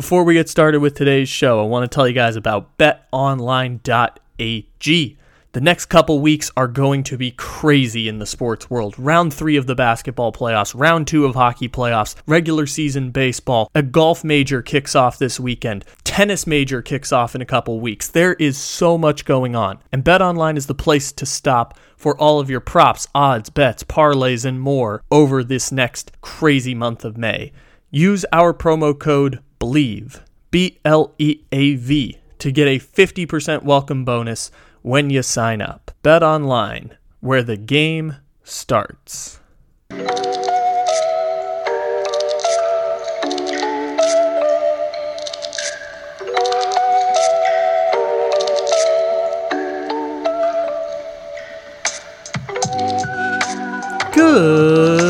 Before we get started with today's show, I want to tell you guys about betonline.ag. The next couple weeks are going to be crazy in the sports world. Round three of the basketball playoffs, round two of hockey playoffs, regular season baseball, a golf major kicks off this weekend, tennis major kicks off in a couple weeks. There is so much going on, and BetOnline is the place to stop for all of your props, odds, bets, parlays, and more over this next crazy month of May. Use our promo code BLEAV, B L E A V, to get a 50% welcome bonus when you sign up. Bet online, where the game starts. Good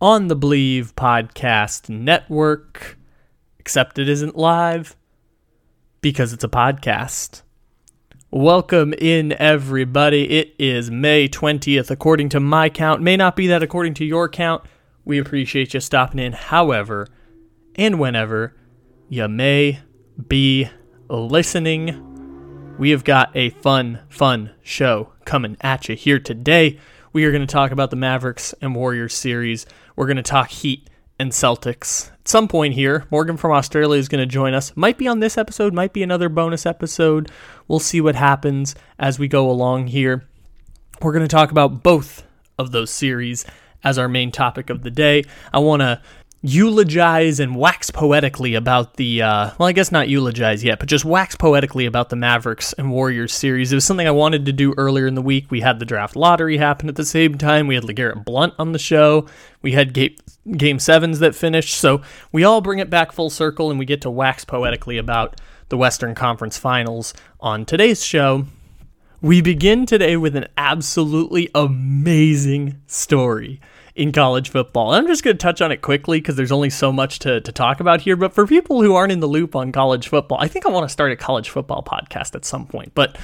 on the Bleav Podcast Network. Except it isn't live because it's a podcast. Welcome in, everybody. It is May 20th, according to my count. May not be that according to your count. We appreciate you stopping in, however, and whenever you may be listening. We have got a fun, fun show coming at you here today. We are going to talk about the Mavericks and Warriors series. We're going to talk Heat and Celtics. At some point here, Morgan from Australia is going to join us. Might be on this episode, might be another bonus episode. We'll see what happens as we go along here. We're going to talk about both of those series as our main topic of the day. I want to eulogize and wax poetically about the uh, well i guess not eulogize yet but just wax poetically about the mavericks and warriors series. It was something i wanted to do earlier in the week. We had the draft lottery happen at the same time. We had LeGarrette Blount on the show. We had game, game sevens that finished. So we all bring it back full circle and we get to wax poetically about the western conference finals on today's show. We begin today with an absolutely amazing story in college football. I'm just going to touch on it quickly because there's only so much to, to talk about here. But for people who aren't in the loop on college football, I think I want to start a college football podcast at some point. But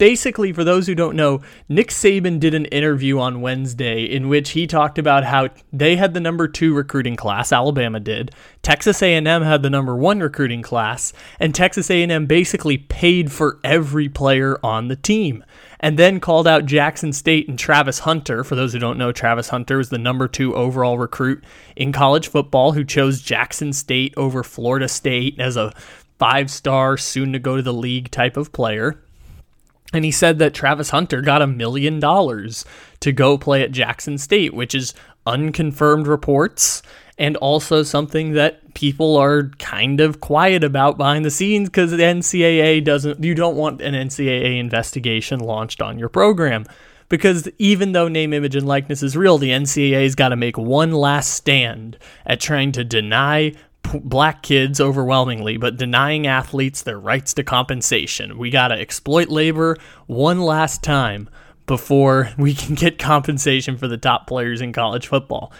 basically, for those who don't know, Nick Saban did an interview on Wednesday in which he talked about how they had the number two recruiting class, Alabama did. Texas A&M had the number one recruiting class, and Texas A&M basically paid for every player on the team and then called out Jackson State and Travis Hunter. For those who don't know, Travis Hunter was the number two overall recruit in college football who chose Jackson State over Florida State as a five star, soon to go to the league type of player. And he said that Travis Hunter got a million dollars to go play at Jackson State, which is unconfirmed reports and also something that people are kind of quiet about behind the scenes because the NCAA doesn't, you don't want an NCAA investigation launched on your program. Because even though name, image, and likeness is real, the NCAA's got to make one last stand at trying to deny black kids overwhelmingly, but denying athletes their rights to compensation. We got to exploit labor one last time before we can get compensation for the top players in college football.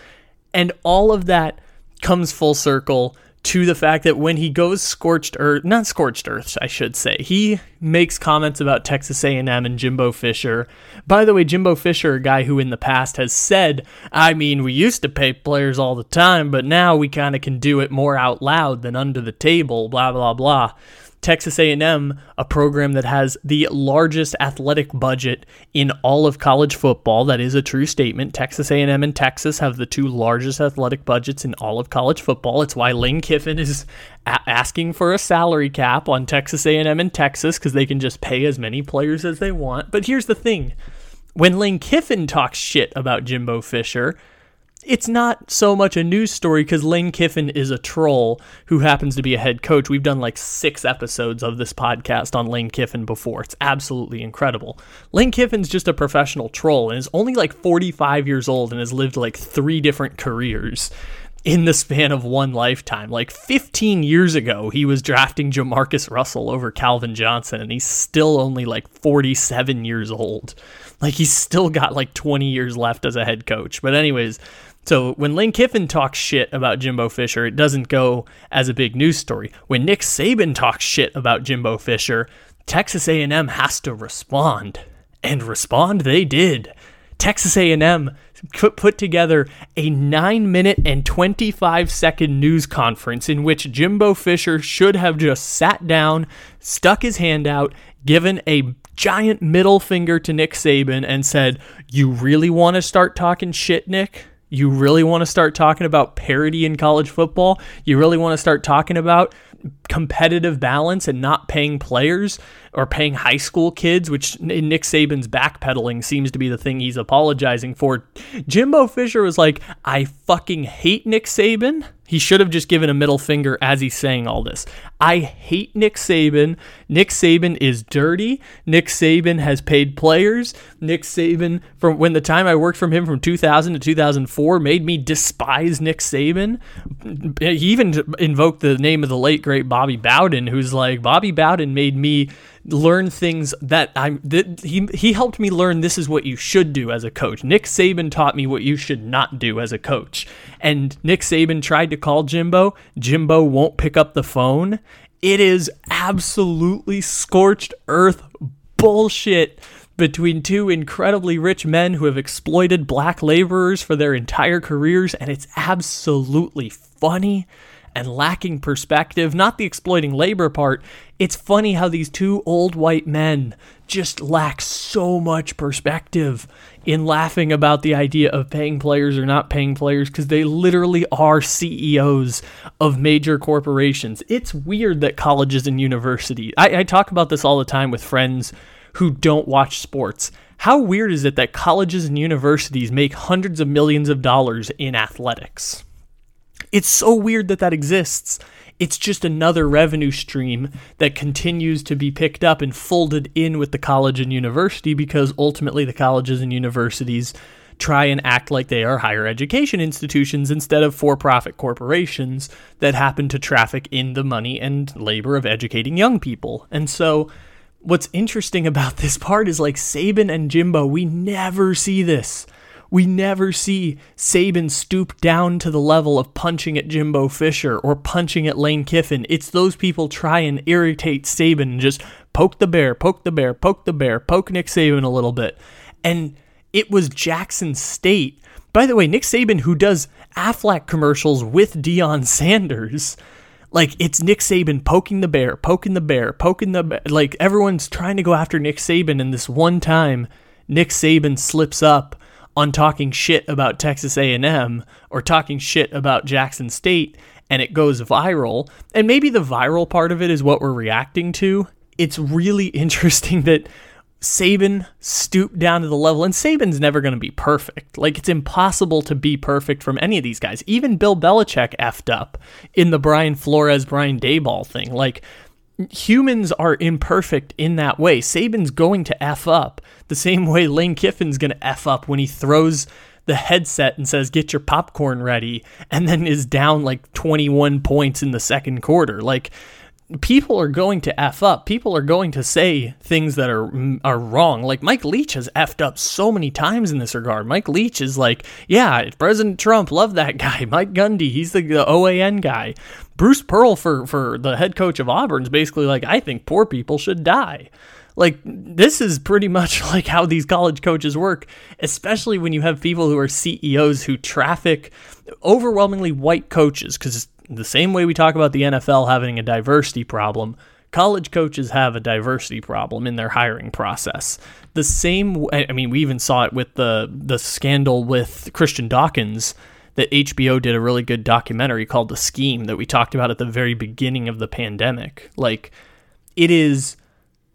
And all of that comes full circle to the fact that when he goes scorched earth, not scorched earth, I should say, he makes comments about Texas A&M and Jimbo Fisher. By the way, Jimbo Fisher, a guy who in the past has said, I mean, we used to pay players all the time, but now we kind of can do it more out loud than under the table, blah blah blah. Texas A&M, a program that has the largest athletic budget in all of college football. That is a true statement. Texas A&M and Texas have the two largest athletic budgets in all of college football. It's why Lane Kiffin is a- asking for a salary cap on Texas A&M and Texas because they can just pay as many players as they want. But here's the thing: when Lane Kiffin talks shit about Jimbo Fisher, it's not so much a news story because Lane Kiffin is a troll who happens to be a head coach. We've done like six episodes of this podcast on Lane Kiffin before. It's absolutely incredible. Lane Kiffin's just a professional troll and is only like 45 years old and has lived like three different careers in the span of one lifetime. Like 15 years ago, he was drafting Jamarcus Russell over Calvin Johnson, and he's still only like 47 years old. Like he's still got like 20 years left as a head coach. But, anyways, so when Lane Kiffin talks shit about Jimbo Fisher, it doesn't go as a big news story. When Nick Saban talks shit about Jimbo Fisher, Texas A&M has to respond. And respond they did. Texas A&M put together a 9 minute and 25 second news conference in which Jimbo Fisher should have just sat down, stuck his hand out, given a giant middle finger to Nick Saban and said, "You really want to start talking shit, Nick?" You really want to start talking about parity in college football? You really want to start talking about competitive balance and not paying players or paying high school kids, which Nick Saban's backpedaling seems to be the thing he's apologizing for. Jimbo Fisher was like, I fucking hate Nick Saban. He should have just given a middle finger as he's saying all this. I hate Nick Saban. Nick Saban is dirty. Nick Saban has paid players. Nick Saban, from when the time I worked from him from 2000 to 2004, made me despise Nick Saban. He even invoked the name of the late great Bobby Bowden, who's like, Bobby Bowden made me learn things that I'm that he he helped me learn this is what you should do as a coach. Nick Saban taught me what you should not do as a coach. And Nick Saban tried to call Jimbo. Jimbo won't pick up the phone. It is absolutely scorched earth bullshit between two incredibly rich men who have exploited black laborers for their entire careers and it's absolutely funny and lacking perspective, not the exploiting labor part. It's funny how these two old white men just lack so much perspective in laughing about the idea of paying players or not paying players because they literally are CEOs of major corporations. It's weird that colleges and universities, I, I talk about this all the time with friends who don't watch sports. How weird is it that colleges and universities make hundreds of millions of dollars in athletics? It's so weird that that exists. It's just another revenue stream that continues to be picked up and folded in with the college and university because ultimately the colleges and universities try and act like they are higher education institutions instead of for profit corporations that happen to traffic in the money and labor of educating young people. And so, what's interesting about this part is like Saban and Jimbo, we never see this. We never see Saban stoop down to the level of punching at Jimbo Fisher or punching at Lane Kiffin. It's those people try and irritate Saban and just poke the bear, poke the bear, poke the bear, poke Nick Saban a little bit. And it was Jackson State. By the way, Nick Saban, who does Aflac commercials with Deion Sanders, like it's Nick Saban poking the bear, poking the bear, poking the bear. Like everyone's trying to go after Nick Saban, and this one time, Nick Saban slips up on talking shit about Texas A&M or talking shit about Jackson State and it goes viral. And maybe the viral part of it is what we're reacting to. It's really interesting that Saban stooped down to the level, and Saban's never going to be perfect. Like, it's impossible to be perfect from any of these guys. Even Bill Belichick effed up in the Brian Flores, Brian Daboll thing. Like, humans are imperfect in that way. Saban's going to F up the same way Lane Kiffin's going to F up when he throws the headset and says, Get your popcorn ready, and then is down like 21 points in the second quarter. Like, people are going to f up. People are going to say things that are are wrong. Like Mike Leach has effed up so many times in this regard. Mike Leach is like, yeah, President Trump, loved that guy. Mike Gundy, he's the, the OAN guy. Bruce Pearl for for the head coach of Auburn is basically like, I think poor people should die. Like this is pretty much like how these college coaches work, especially when you have people who are CEOs who traffic overwhelmingly white coaches because the same way we talk about the NFL having a diversity problem, college coaches have a diversity problem in their hiring process. The same I mean we even saw it with the the scandal with Christian Dawkins that HBO did a really good documentary called The Scheme that we talked about at the very beginning of the pandemic. Like it is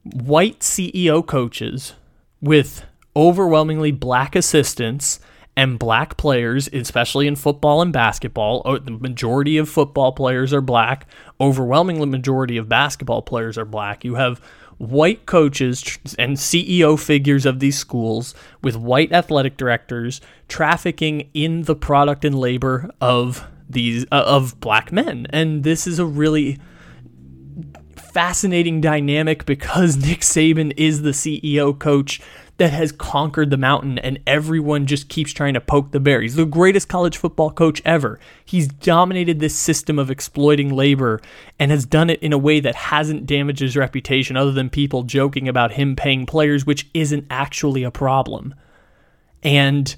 white CEO coaches with overwhelmingly black assistants and black players, especially in football and basketball, oh, the majority of football players are black, overwhelmingly majority of basketball players are black. You have white coaches and CEO figures of these schools with white athletic directors trafficking in the product and labor of these uh, of black men. And this is a really fascinating dynamic because Nick Saban is the CEO coach that has conquered the mountain and everyone just keeps trying to poke the bear. He's the greatest college football coach ever. He's dominated this system of exploiting labor and has done it in a way that hasn't damaged his reputation other than people joking about him paying players, which isn't actually a problem. And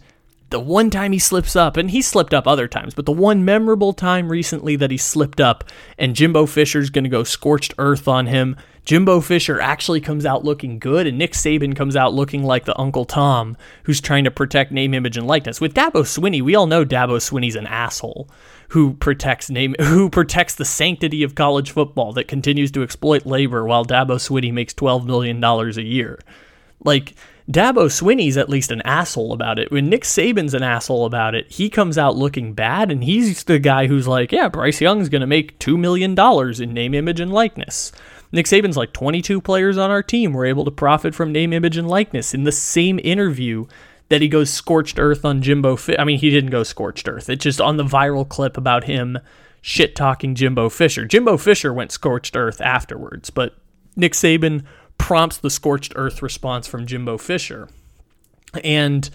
the one time he slips up, and he slipped up other times, but the one memorable time recently that he slipped up and Jimbo Fisher's going to go scorched earth on him, Jimbo Fisher actually comes out looking good, and Nick Saban comes out looking like the Uncle Tom who's trying to protect name, image, and likeness. With Dabo Swinney, we all know Dabo Swinney's an asshole who protects name, who protects the sanctity of college football that continues to exploit labor while Dabo Swinney makes twelve million dollars a year. Like Dabo Swinney's at least an asshole about it. When Nick Saban's an asshole about it, he comes out looking bad, and he's the guy who's like, "Yeah, Bryce Young's going to make two million dollars in name, image, and likeness." Nick Saban's like 22 players on our team were able to profit from name, image, and likeness. In the same interview that he goes scorched earth on Jimbo. I mean, he didn't go scorched earth. It's just on the viral clip about him shit talking Jimbo Fisher. Jimbo Fisher went scorched earth afterwards, but Nick Saban prompts the scorched earth response from Jimbo Fisher. And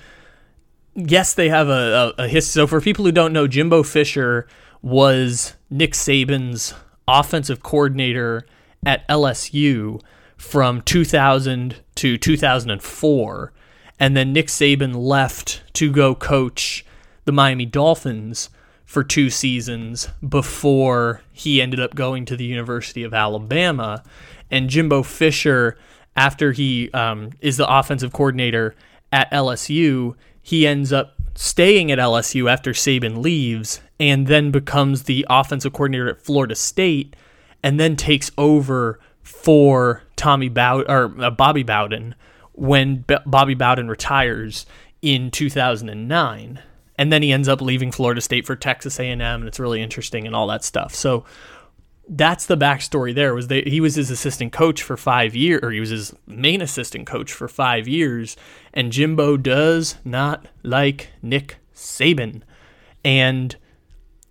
yes, they have a, a, a history. So for people who don't know, Jimbo Fisher was Nick Saban's offensive coordinator at LSU from 2000 to 2004. And then Nick Saban left to go coach the Miami Dolphins for two seasons before he ended up going to the University of Alabama and Jimbo Fisher, after he um, is the offensive coordinator at LSU, he ends up staying at LSU after Saban leaves and then becomes the offensive coordinator at Florida State and then takes over for Tommy Bow or uh, Bobby Bowden when B- Bobby Bowden retires in 2009 and then he ends up leaving Florida State for Texas A&M and it's really interesting and all that stuff. So that's the backstory there was that he was his assistant coach for five years or he was his main assistant coach for five years and jimbo does not like nick saban and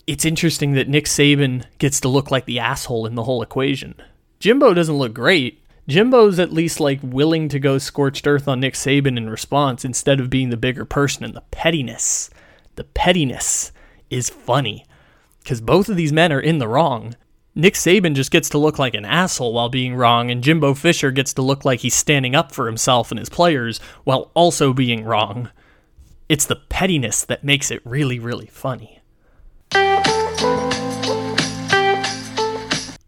it's interesting that nick saban gets to look like the asshole in the whole equation jimbo doesn't look great jimbo's at least like willing to go scorched earth on nick saban in response instead of being the bigger person and the pettiness the pettiness is funny because both of these men are in the wrong Nick Saban just gets to look like an asshole while being wrong, and Jimbo Fisher gets to look like he's standing up for himself and his players while also being wrong. It's the pettiness that makes it really, really funny.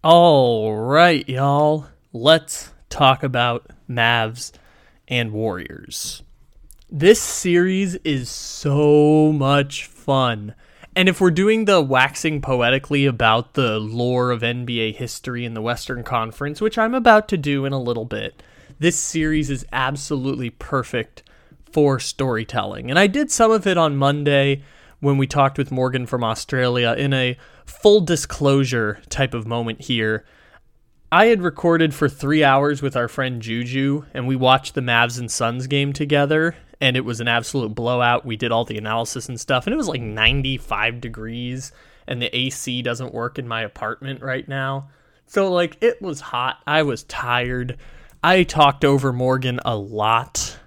All right, y'all. Let's talk about Mavs and Warriors. This series is so much fun. And if we're doing the waxing poetically about the lore of NBA history in the Western Conference, which I'm about to do in a little bit, this series is absolutely perfect for storytelling. And I did some of it on Monday when we talked with Morgan from Australia in a full disclosure type of moment here. I had recorded for three hours with our friend Juju, and we watched the Mavs and Suns game together and it was an absolute blowout. We did all the analysis and stuff, and it was like 95 degrees, and the AC doesn't work in my apartment right now. So, like, it was hot. I was tired. I talked over Morgan a lot.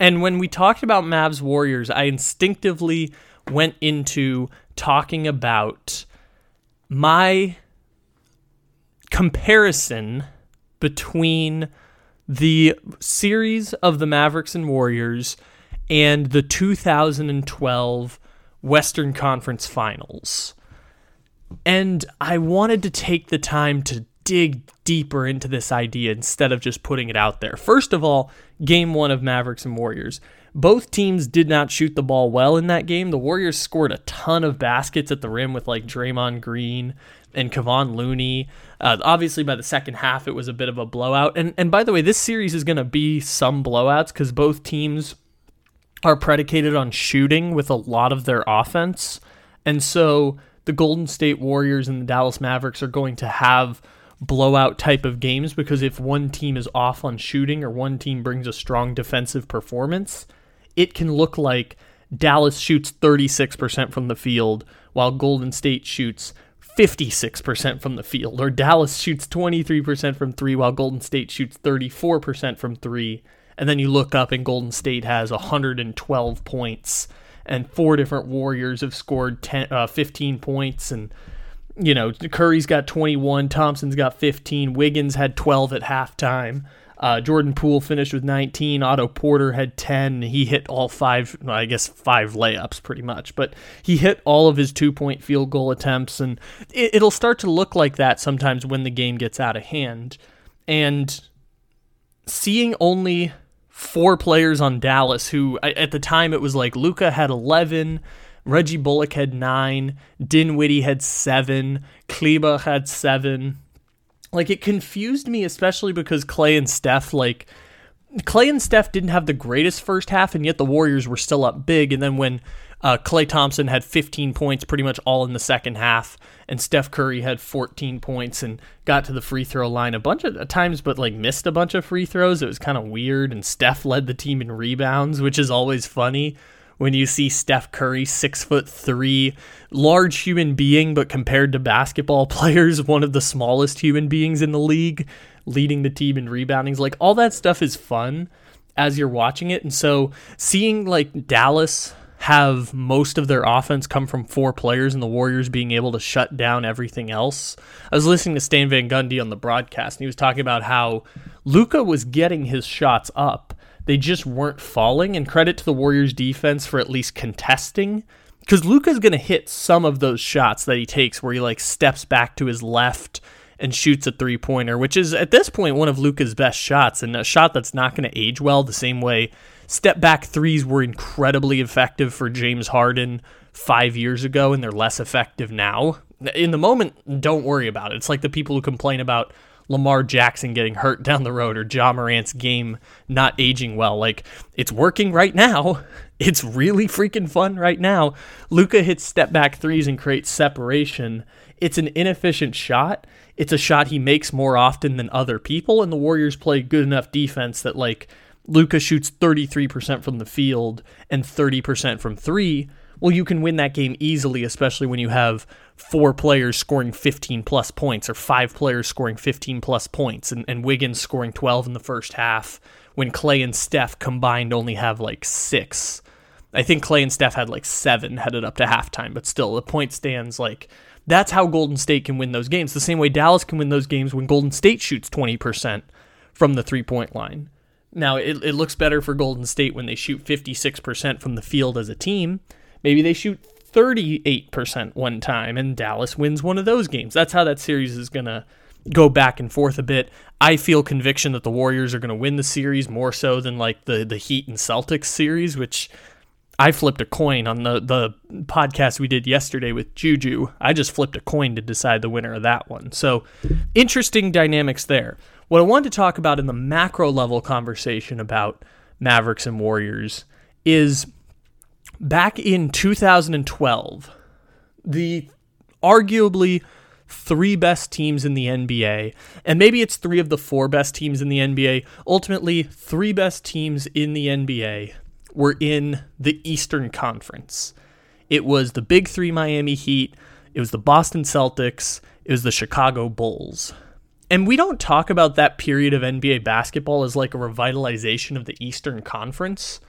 And when we talked about Mavs Warriors, I instinctively went into talking about my comparison between the series of the Mavericks and Warriors and the 2012 Western Conference Finals. And I wanted to take the time to dig deeper into this idea instead of just putting it out there. First of all, game one of Mavericks and Warriors. Both teams did not shoot the ball well in that game. The Warriors scored a ton of baskets at the rim with like Draymond Green and Kevon Looney. Uh, obviously, by the second half, it was a bit of a blowout. And and by the way, this series is going to be some blowouts because both teams are predicated on shooting with a lot of their offense. And so the Golden State Warriors and the Dallas Mavericks are going to have blowout type of games because if one team is off on shooting or one team brings a strong defensive performance, it can look like Dallas shoots 36% from the field while Golden State shoots 56% from the field, or Dallas shoots 23% from three while Golden State shoots 34% from three. And then you look up and Golden State has 112 points, and four different Warriors have scored 10, uh, 15 points, and you know, Curry's got 21, Thompson's got 15, Wiggins had 12 at halftime. Uh, Jordan Poole finished with 19. Otto Porter had 10. He hit all five, well, I guess five layups pretty much, but he hit all of his two point field goal attempts. And it, will start to look like that sometimes when the game gets out of hand. And seeing only four players on Dallas who, at the time, it was like Luka had 11. Reggie Bullock had nine. Dinwiddie had seven. Kleber had seven. Like it confused me, especially because Klay and Steph, like Klay and Steph didn't have the greatest first half, and yet the Warriors were still up big. And then when uh, Klay Thompson had 15 points pretty much all in the second half, and Steph Curry had 14 points and got to the free throw line a bunch of times, but like missed a bunch of free throws. It was kind of weird. And Steph led the team in rebounds, which is always funny when you see Steph Curry, six foot three, large human being, but compared to basketball players, one of the smallest human beings in the league, leading the team in reboundings. Like all that stuff is fun as you're watching it. And so seeing like Dallas have most of their offense come from four players and the Warriors being able to shut down everything else. I was listening to Stan Van Gundy on the broadcast and he was talking about how Luka was getting his shots up they just weren't falling. And credit to the Warriors defense for at least contesting. Because Luka's going to hit some of those shots that he takes where he like steps back to his left and shoots a three pointer, which is at this point one of Luka's best shots and a shot that's not going to age well the same way step back threes were incredibly effective for James Harden five years ago and they're less effective now. In the moment, don't worry about it. It's like the people who complain about Lamar Jackson getting hurt down the road or Ja Morant's game not aging well. Like it's working right now. It's really freaking fun right now. Luka hits step back threes and creates separation. It's an inefficient shot. It's a shot he makes more often than other people, and the Warriors play good enough defense that like Luka shoots 33% from the field and 30% from three well, you can win that game easily, especially when you have four players scoring 15 plus points or five players scoring 15 plus points and, and Wiggins scoring 12 in the first half when Klay and Steph combined only have like six. I think Klay and Steph had like seven headed up to halftime, but still, the point stands like that's how Golden State can win those games. The same way Dallas can win those games when Golden State shoots 20% from the three point line. Now, it, it looks better for Golden State when they shoot 56% from the field as a team Maybe they shoot 38% one time and Dallas wins one of those games. That's how that series is going to go back and forth a bit. I feel conviction that the Warriors are going to win the series more so than like the the Heat and Celtics series, which I flipped a coin on the the podcast we did yesterday with Juju. I just flipped a coin to decide the winner of that one. So, interesting dynamics there. What I wanted to talk about in the macro level conversation about Mavericks and Warriors is back in 2012, the arguably three best teams in the NBA, and maybe it's three of the four best teams in the NBA, ultimately, three best teams in the NBA were in the Eastern Conference. It was the Big Three Miami Heat, it was the Boston Celtics, it was the Chicago Bulls. And we don't talk about that period of NBA basketball as like a revitalization of the Eastern Conference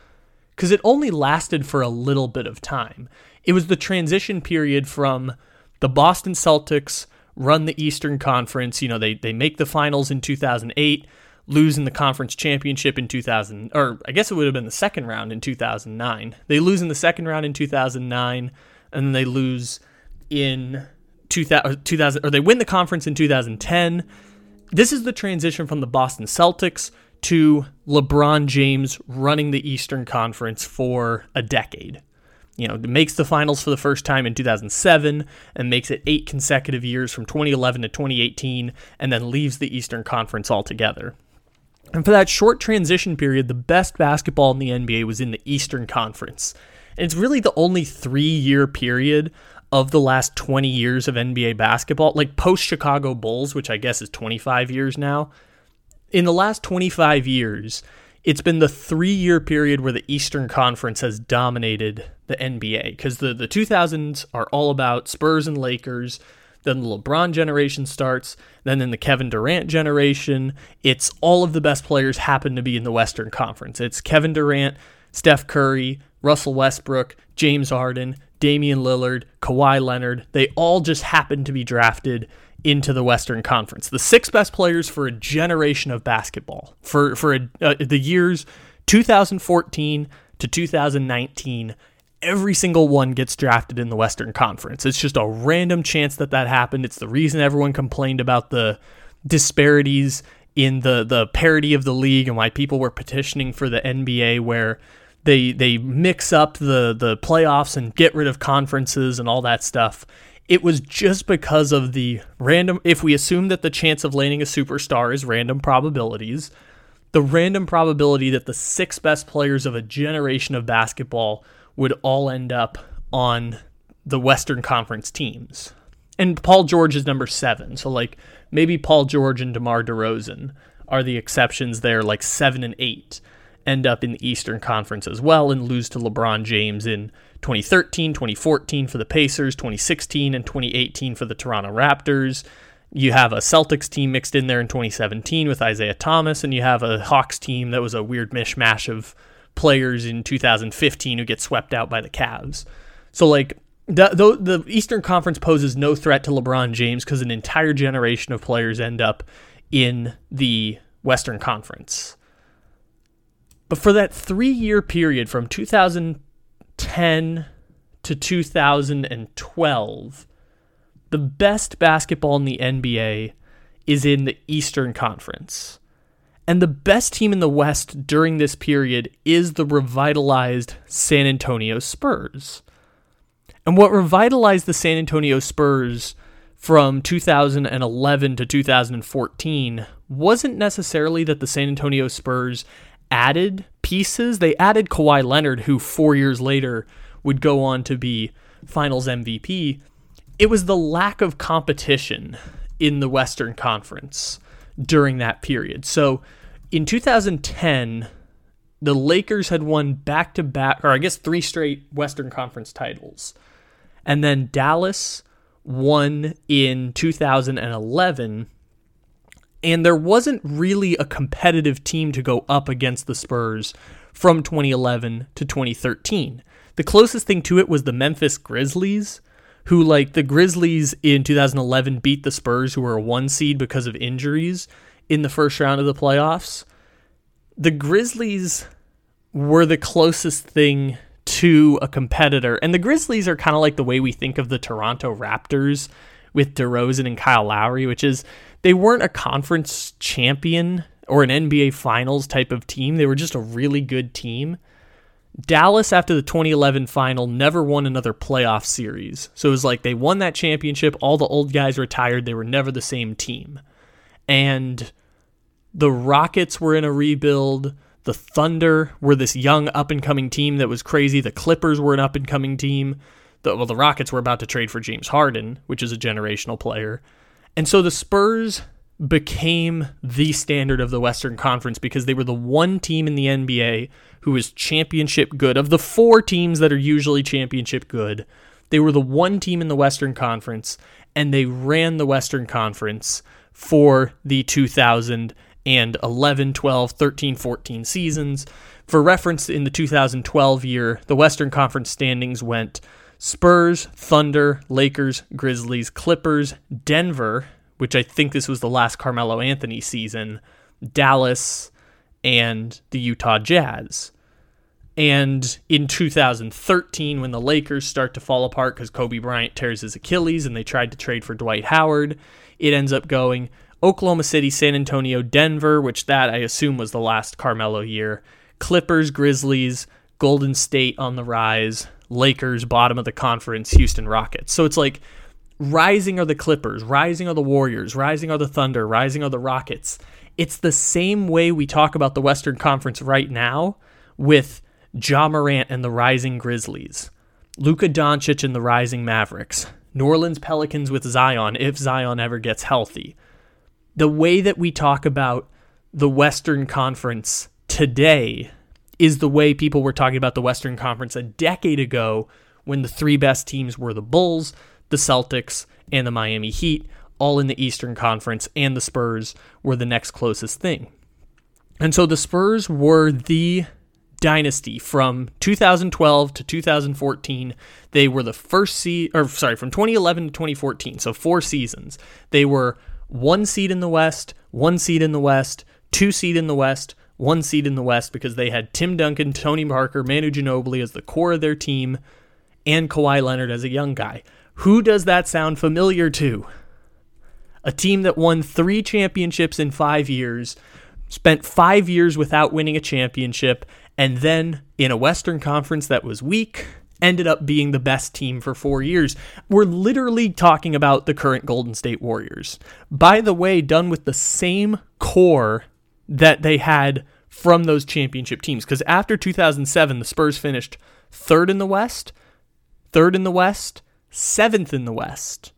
because it only lasted for a little bit of time. It was the transition period from the Boston Celtics run the Eastern Conference. You know, they, they make the finals in 2008, lose in the conference championship in 2000, or I guess it would have been the second round in 2009. They lose in the second round in 2009, and then they lose in 2000, 2000 or they win the conference in 2010. This is the transition from the Boston Celtics to LeBron James running the Eastern Conference for a decade. You know, makes the finals for the first time in 2007 and makes it eight consecutive years from 2011 to 2018 and then leaves the Eastern Conference altogether. And for that short transition period, the best basketball in the NBA was in the Eastern Conference. And it's really the only three year period of the last 20 years of NBA basketball, like post Chicago Bulls, which I guess is 25 years now. In the last 25 years, it's been the three year period where the Eastern Conference has dominated the NBA because the, the 2000s are all about Spurs and Lakers. Then the LeBron generation starts. Then in the Kevin Durant generation, it's all of the best players happen to be in the Western Conference. It's Kevin Durant, Steph Curry, Russell Westbrook, James Harden, Damian Lillard, Kawhi Leonard. They all just happen to be drafted into the Western Conference. The six best players for a generation of basketball for for a, uh, the years 2014 to 2019. Every single one gets drafted in the Western Conference. It's just a random chance that that happened. It's the reason everyone complained about the disparities in the the parity of the league and why people were petitioning for the NBA where they they mix up the the playoffs and get rid of conferences and all that stuff it was just because of the random, if we assume that the chance of landing a superstar is random probabilities, the random probability that the six best players of a generation of basketball would all end up on the Western Conference teams. And Paul George is number seven. So, like, maybe Paul George and DeMar DeRozan are the exceptions there, like seven and eight end up in the Eastern Conference as well and lose to LeBron James in 2013, 2014 for the Pacers, 2016 and 2018 for the Toronto Raptors. You have a Celtics team mixed in there in 2017 with Isaiah Thomas, and you have a Hawks team that was a weird mishmash of players in 2015 who get swept out by the Cavs. So, like, the, the, the Eastern Conference poses no threat to LeBron James because an entire generation of players end up in the Western Conference. But for that three year period from 2000 2010 to 2012, the best basketball in the NBA is in the Eastern Conference. And the best team in the West during this period is the revitalized San Antonio Spurs. And what revitalized the San Antonio Spurs from 2011 to 2014 wasn't necessarily that the San Antonio Spurs added pieces. They added Kawhi Leonard, who four years later would go on to be finals MVP. It was the lack of competition in the Western Conference during that period. So in 2010, the Lakers had won back to back, or I guess three straight Western Conference titles. And then Dallas won in 2011 and there wasn't really a competitive team to go up against the Spurs from 2011 to 2013. The closest thing to it was the Memphis Grizzlies, who, like, the Grizzlies in 2011 beat the Spurs, who were a one seed because of injuries in the first round of the playoffs. The Grizzlies were the closest thing to a competitor. And the Grizzlies are kind of like the way we think of the Toronto Raptors with DeRozan and Kyle Lowry, which is they weren't a conference champion or an NBA Finals type of team. They were just a really good team. Dallas, after the 2011 final, never won another playoff series. So it was like they won that championship. All the old guys retired. They were never the same team. And the Rockets were in a rebuild. The Thunder were this young up and coming team that was crazy. The Clippers were an up and coming team. The, well, the Rockets were about to trade for James Harden, which is a generational player. And so the Spurs became the standard of the Western Conference because they were the one team in the NBA who was championship good. Of the four teams that are usually championship good, they were the one team in the Western Conference, and they ran the Western Conference for the 2011, 12, 13, 14 seasons. For reference, in the 2012 year, the Western Conference standings went Spurs, Thunder, Lakers, Grizzlies, Clippers, Denver, which I think this was the last Carmelo Anthony season, Dallas, and the Utah Jazz. And in 2013, when the Lakers start to fall apart because Kobe Bryant tears his Achilles and they tried to trade for Dwight Howard, it ends up going Oklahoma City, San Antonio, Denver, which that I assume was the last Carmelo year, Clippers, Grizzlies, Golden State on the rise, Lakers, bottom of the conference, Houston Rockets. So it's like rising are the Clippers, rising are the Warriors, rising are the Thunder, rising are the Rockets. It's the same way we talk about the Western Conference right now with Ja Morant and the Rising Grizzlies, Luka Doncic and the Rising Mavericks, New Orleans Pelicans with Zion if Zion ever gets healthy. The way that we talk about the Western Conference today is the way people were talking about the Western Conference a decade ago when the three best teams were the Bulls, the Celtics, and the Miami Heat, all in the Eastern Conference, and the Spurs were the next closest thing. And so the Spurs were the dynasty from 2012 to 2014. They were the first seed, or sorry, from 2011 to 2014, so four seasons. They were one seed in the West, one seed in the West, two seed in the West, one seed in the West because they had Tim Duncan, Tony Parker, Manu Ginobili as the core of their team, and Kawhi Leonard as a young guy. Who does that sound familiar to? A team that won three championships in five years, spent five years without winning a championship, and then in a Western Conference that was weak, ended up being the best team for four years. We're literally talking about the current Golden State Warriors. By the way, done with the same core that they had from those championship teams. Because after 2007, the Spurs finished third in the West, third in the West, seventh in the West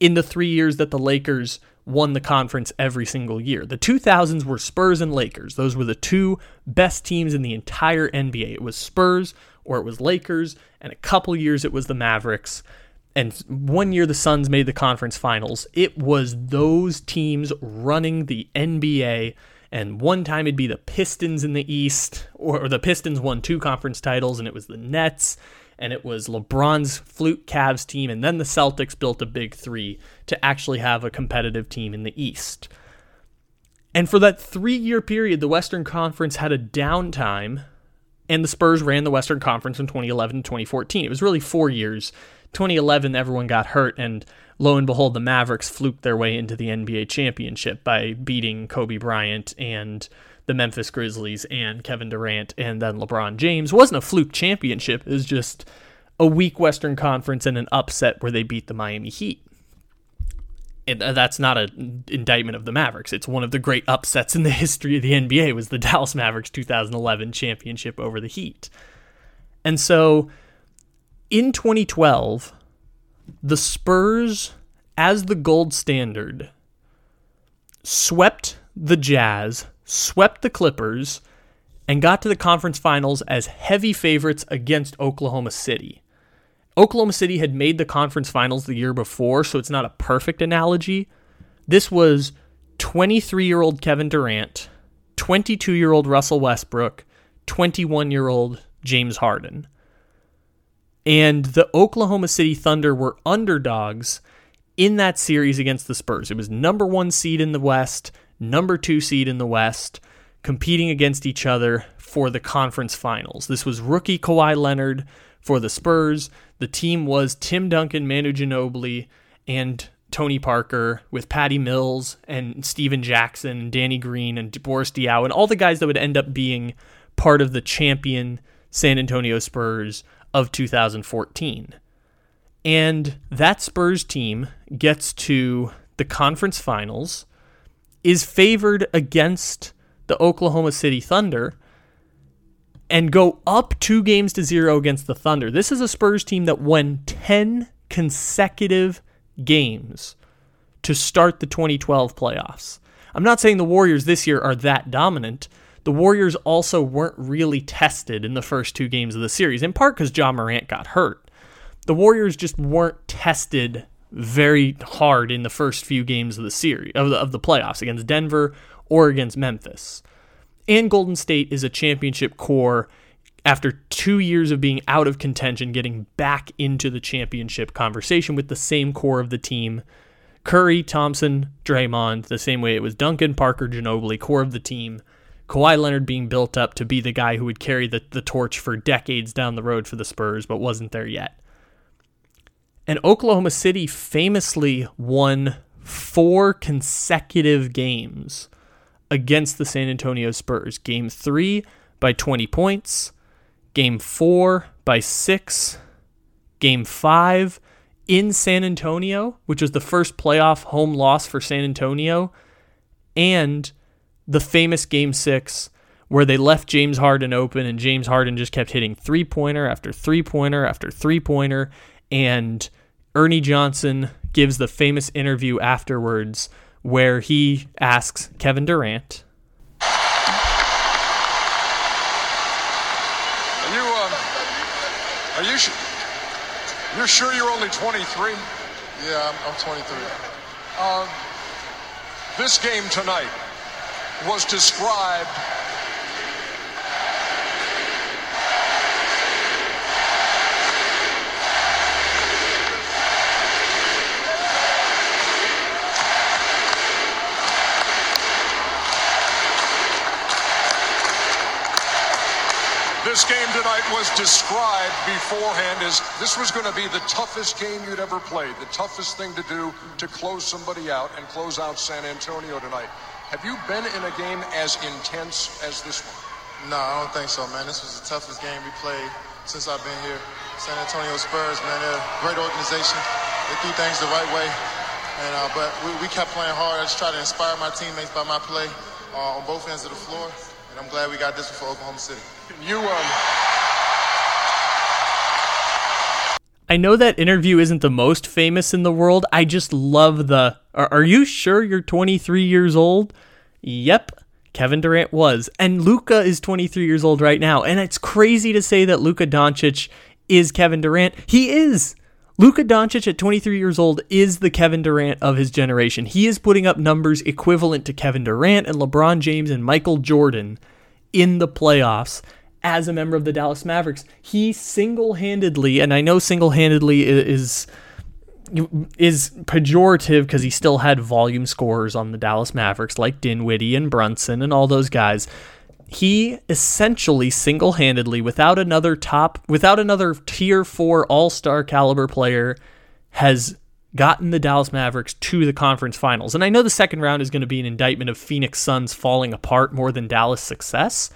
in the three years that the Lakers won the conference every single year. The 2000s were Spurs and Lakers. Those were the two best teams in the entire NBA. It was Spurs or it was Lakers, and a couple years it was the Mavericks. And one year the Suns made the conference finals. It was those teams running the NBA and one time it'd be the Pistons in the East, or, the Pistons won two conference titles, and it was the Nets, and it was LeBron's flute Cavs team, and then the Celtics built a big three to actually have a competitive team in the East. And for that three year period, the Western Conference had a downtime, and the Spurs ran the Western Conference in 2011 and 2014. It was really four years. 2011, everyone got hurt, and lo and behold, the Mavericks fluked their way into the NBA championship by beating Kobe Bryant and the Memphis Grizzlies and Kevin Durant and then LeBron James. It wasn't a fluke championship, it was just a weak Western Conference and an upset where they beat the Miami Heat. And uh, that's not an indictment of the Mavericks. It's one of the great upsets in the history of the NBA was the Dallas Mavericks 2011 championship over the Heat. And so in 2012, the Spurs, as the gold standard, swept the Jazz, swept the Clippers, and got to the conference finals as heavy favorites against Oklahoma City. Oklahoma City had made the conference finals the year before, so it's not a perfect analogy. This was 23 year old Kevin Durant, 22 year old Russell Westbrook, 21 year old James Harden and the Oklahoma City Thunder were underdogs in that series against the Spurs. It was number one seed in the West, number two seed in the West, competing against each other for the conference finals. This was rookie Kawhi Leonard for the Spurs. The team was Tim Duncan, Manu Ginobili, and Tony Parker with Patty Mills and Stephen Jackson and Danny Green and Boris Diaw and all the guys that would end up being part of the champion San Antonio Spurs of 2014. And that Spurs team gets to the conference finals, is favored against the Oklahoma City Thunder, and go up two games to zero against the Thunder. This is a Spurs team that won 10 consecutive games to start the 2012 playoffs. I'm not saying the Warriors this year are that dominant, the Warriors also weren't really tested in the first two games of the series, in part because Ja Morant got hurt. The Warriors just weren't tested very hard in the first few games of the series of the, of the playoffs against Denver or against Memphis. And Golden State is a championship core after two years of being out of contention, getting back into the championship conversation with the same core of the team. Curry, Thompson, Draymond, the same way it was Duncan, Parker, Ginobili, core of the team. Kawhi Leonard being built up to be the guy who would carry the, the torch for decades down the road for the Spurs, but wasn't there yet. And Oklahoma City famously won four consecutive games against the San Antonio Spurs. Game three by 20 points, game four by six, game five in San Antonio, which was the first playoff home loss for San Antonio, and the famous game six where they left James Harden open and James Harden just kept hitting three pointer after three pointer after three pointer. And Ernie Johnson gives the famous interview afterwards where he asks Kevin Durant. Are you, um, are you, sh- you're sure you're only 23? Yeah, I'm, I'm 23. Um, this game tonight was described this game tonight was described beforehand as this was going to be the toughest game you'd ever played, the toughest thing to do to close somebody out and close out San Antonio tonight. Have you been in a game as intense as this one? No, I don't think so, man. This was the toughest game we played since I've been here. San Antonio Spurs, man, they're a great organization. They do things the right way. And uh, but we, we, kept playing hard. I just tried to inspire my teammates by my play uh, on both ends of the floor. And I'm glad we got this one for Oklahoma City. You um I know that interview isn't the most famous in the world. I just love the Are, are you sure you're 23 years old? Yep. Kevin Durant was. And Luka is 23 years old right now. And it's crazy to say that Luka Doncic is Kevin Durant. He is. Luka Doncic at 23 years old is the Kevin Durant of his generation. He is putting up numbers equivalent to Kevin Durant and LeBron James and Michael Jordan in the playoffs as a member of the Dallas Mavericks. He single-handedly, and I know single-handedly is is pejorative because he still had volume scorers on the Dallas Mavericks like Dinwiddie and Brunson and all those guys. He essentially single-handedly, without another top, without another tier four All-Star caliber player, has gotten the Dallas Mavericks to the conference finals. And I know the second round is going to be an indictment of Phoenix Suns falling apart more than Dallas' success.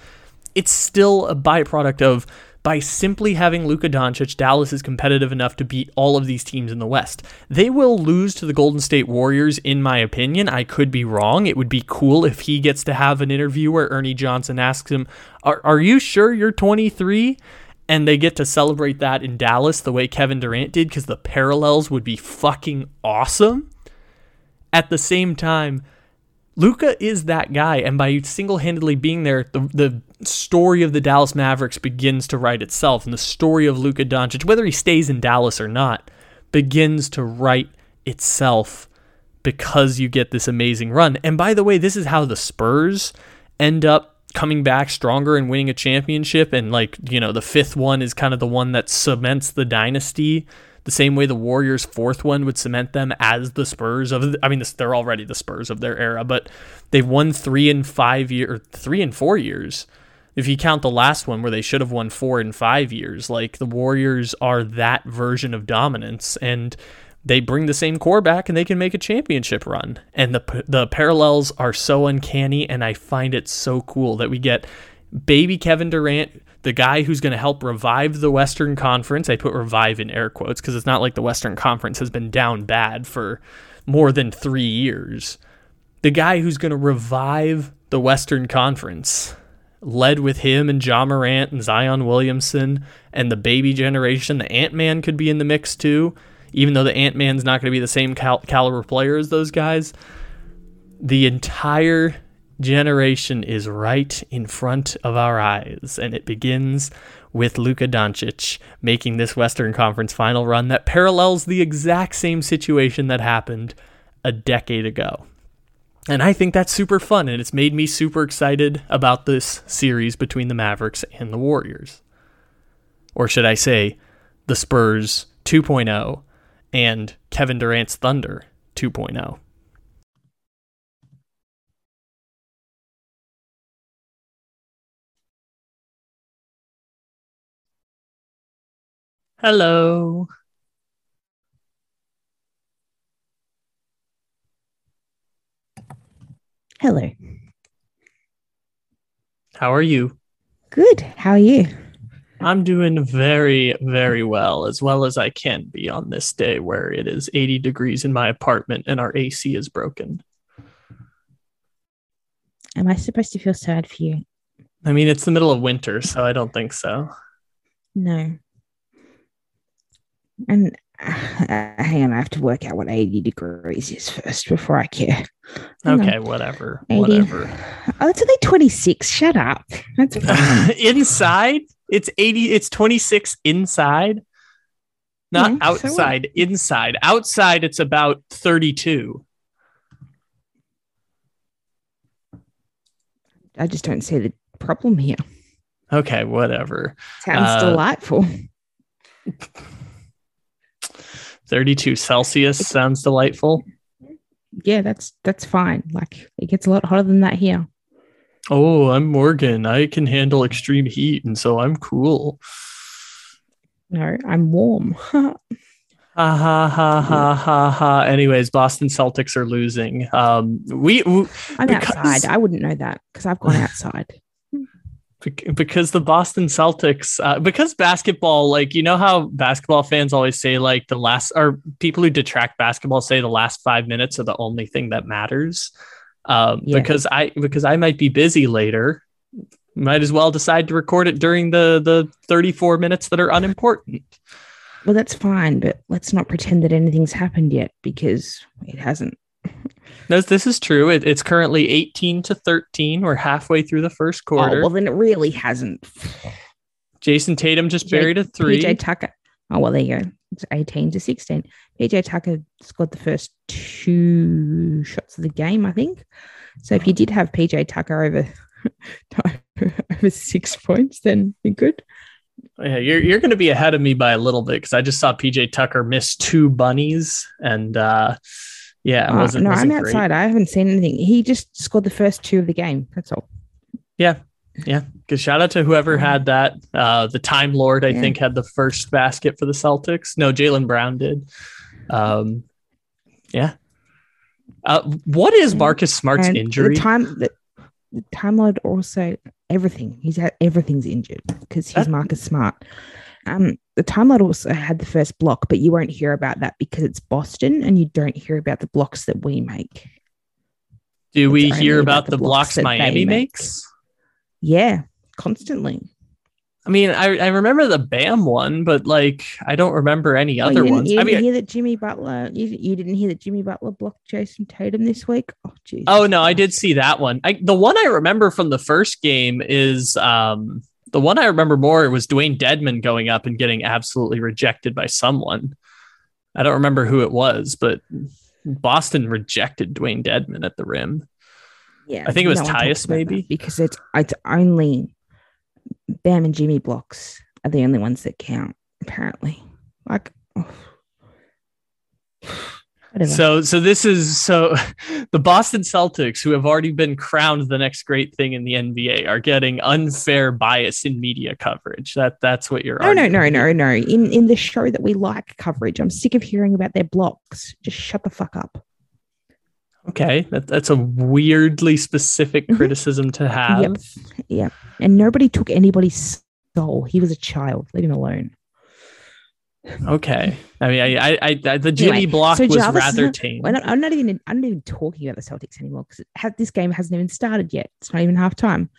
It's still a byproduct of by simply having Luka Doncic, Dallas is competitive enough to beat all of these teams in the West. They will lose to the Golden State Warriors, in my opinion. I could be wrong. It would be cool if he gets to have an interview where Ernie Johnson asks him, Are, are you sure you're 23? and they get to celebrate that in Dallas the way Kevin Durant did because the parallels would be fucking awesome. At the same time, Luka is that guy, and by single-handedly being there, the the story of the Dallas Mavericks begins to write itself, and the story of Luka Doncic, whether he stays in Dallas or not, begins to write itself because you get this amazing run. And by the way, this is how the Spurs end up coming back stronger and winning a championship and like you know the fifth one is kind of the one that cements the dynasty the same way the warriors fourth one would cement them as the spurs of i mean they're already the spurs of their era but they've won three in five year three and four years if you count the last one where they should have won four in five years like the warriors are that version of dominance and they bring the same core back and they can make a championship run. And the the parallels are so uncanny and I find it so cool that we get baby Kevin Durant, the guy who's going to help revive the Western Conference. I put revive in air quotes because it's not like the Western Conference has been down bad for more than 3 years. The guy who's going to revive the Western Conference led with him and Ja Morant and Zion Williamson and the baby generation. The Ant Man could be in the mix too even though the Ant Man's not going to be the same cal- caliber player as those guys, the entire generation is right in front of our eyes, and it begins with Luka Doncic making this Western Conference final run that parallels the exact same situation that happened a decade ago. And I think that's super fun, and it's made me super excited about this series between the Mavericks and the Warriors. Or should I say, the Spurs 2.0 and Kevin Durant's Thunder 2.0. Hello. Hello. How are you? Good. How are you? I'm doing very, very well, as well as I can be on this day where it is 80 degrees in my apartment and our AC is broken. Am I supposed to feel sad for you? I mean, it's the middle of winter, so I don't think so. No. And uh, hang on, I have to work out what 80 degrees is first before I care. Hang on. Okay, whatever. 80. Whatever. Oh, it's only 26. Shut up. That's inside, it's 80, it's 26 inside. Not Yeah, so outside, inside. Outside, it's about 32. I just don't see the problem here. Okay, whatever. Sounds Uh, delightful. 32 Celsius sounds delightful. Yeah, that's that's fine. Like it gets a lot hotter than that here. Oh, I'm Morgan. I can handle extreme heat, and so I'm cool. No, I'm warm. Ha ha ha ha ha ha. Anyways, Boston Celtics are losing. Um, we, w I'm Because- outside. I wouldn't know that because I've gone outside. Bec- because the Boston Celtics, uh, because basketball, like you know how basketball fans always say, like the last, or people who detract basketball say the last five minutes are the only thing that matters. Um, Yeah. because I because I might be busy later, might as well decide to record it during the the 34 minutes that are unimportant. Well, that's fine, but let's not pretend that anything's happened yet because it hasn't. No, this is true. It, it's currently 18 to 13. We're halfway through the first Oh, quarter. well, then it really hasn't. Jayson Tatum just J- buried a three. PJ Tucker. Oh, well, there you go. It's 18 to 16. PJ Tucker scored the first two shots of the game, I think. So if you did have PJ Tucker over, over six points, then you're good. Yeah, you're you're going to be ahead of me by a little bit because I just saw PJ Tucker miss two bunnies, and uh, yeah, it Uh, no, I'm great. outside. I haven't seen anything. He just scored the first two of the game. That's all. Yeah, yeah. good shout out to whoever had that. Uh, the Time Lord, I Yeah. think, had the first basket for the Celtics. No, Jaylen Brown did. Um, yeah. Uh, what is Marcus Smart's And injury? The time the, the time lord also everything. He's had everything's injured because he's That- Marcus Smart. Um, the time lord also had the first block, but you won't hear about that because it's Boston, and you don't hear about the blocks that we make. Do we it's only hear about about the the blocks blocks Miami make. makes? Yeah, constantly. I mean, I, I remember the Bam one, but like I don't remember any Oh, other you didn't, ones. You I didn't mean, hear that Jimmy Butler. You, you didn't hear that Jimmy Butler blocked Jayson Tatum this week. Oh, jeez. oh no, I did see that one. I, the one I remember from the first game is um, the one I remember more was Dewayne Dedmon going up and getting absolutely rejected by someone. I don't remember who it was, but Boston rejected Dewayne Dedmon at the rim. Yeah, I think it was talks Tyus, maybe? because it's it's only Bam and Jimmy blocks are the only ones that count. Apparently, like oh. Whatever. So, so this is so the Boston Celtics, who have already been crowned the next great thing in the NBA, are getting unfair bias in media coverage. That that's what you're. no, no, arguing no, here. no, no. In in the show that we like coverage, I'm sick of hearing about their blocks. Just shut the fuck up. Okay, that, that's a weirdly specific Mhm. criticism to have. Yep. Yeah, and nobody took anybody's soul. He was a child. Leave him alone. Okay, I mean, I, I, I, the Jimmy Anyway, block so was Jarvis- rather tame. I'm not, I'm not even. I'm not even talking about the Celtics anymore because this game hasn't even started yet. It's not even half time.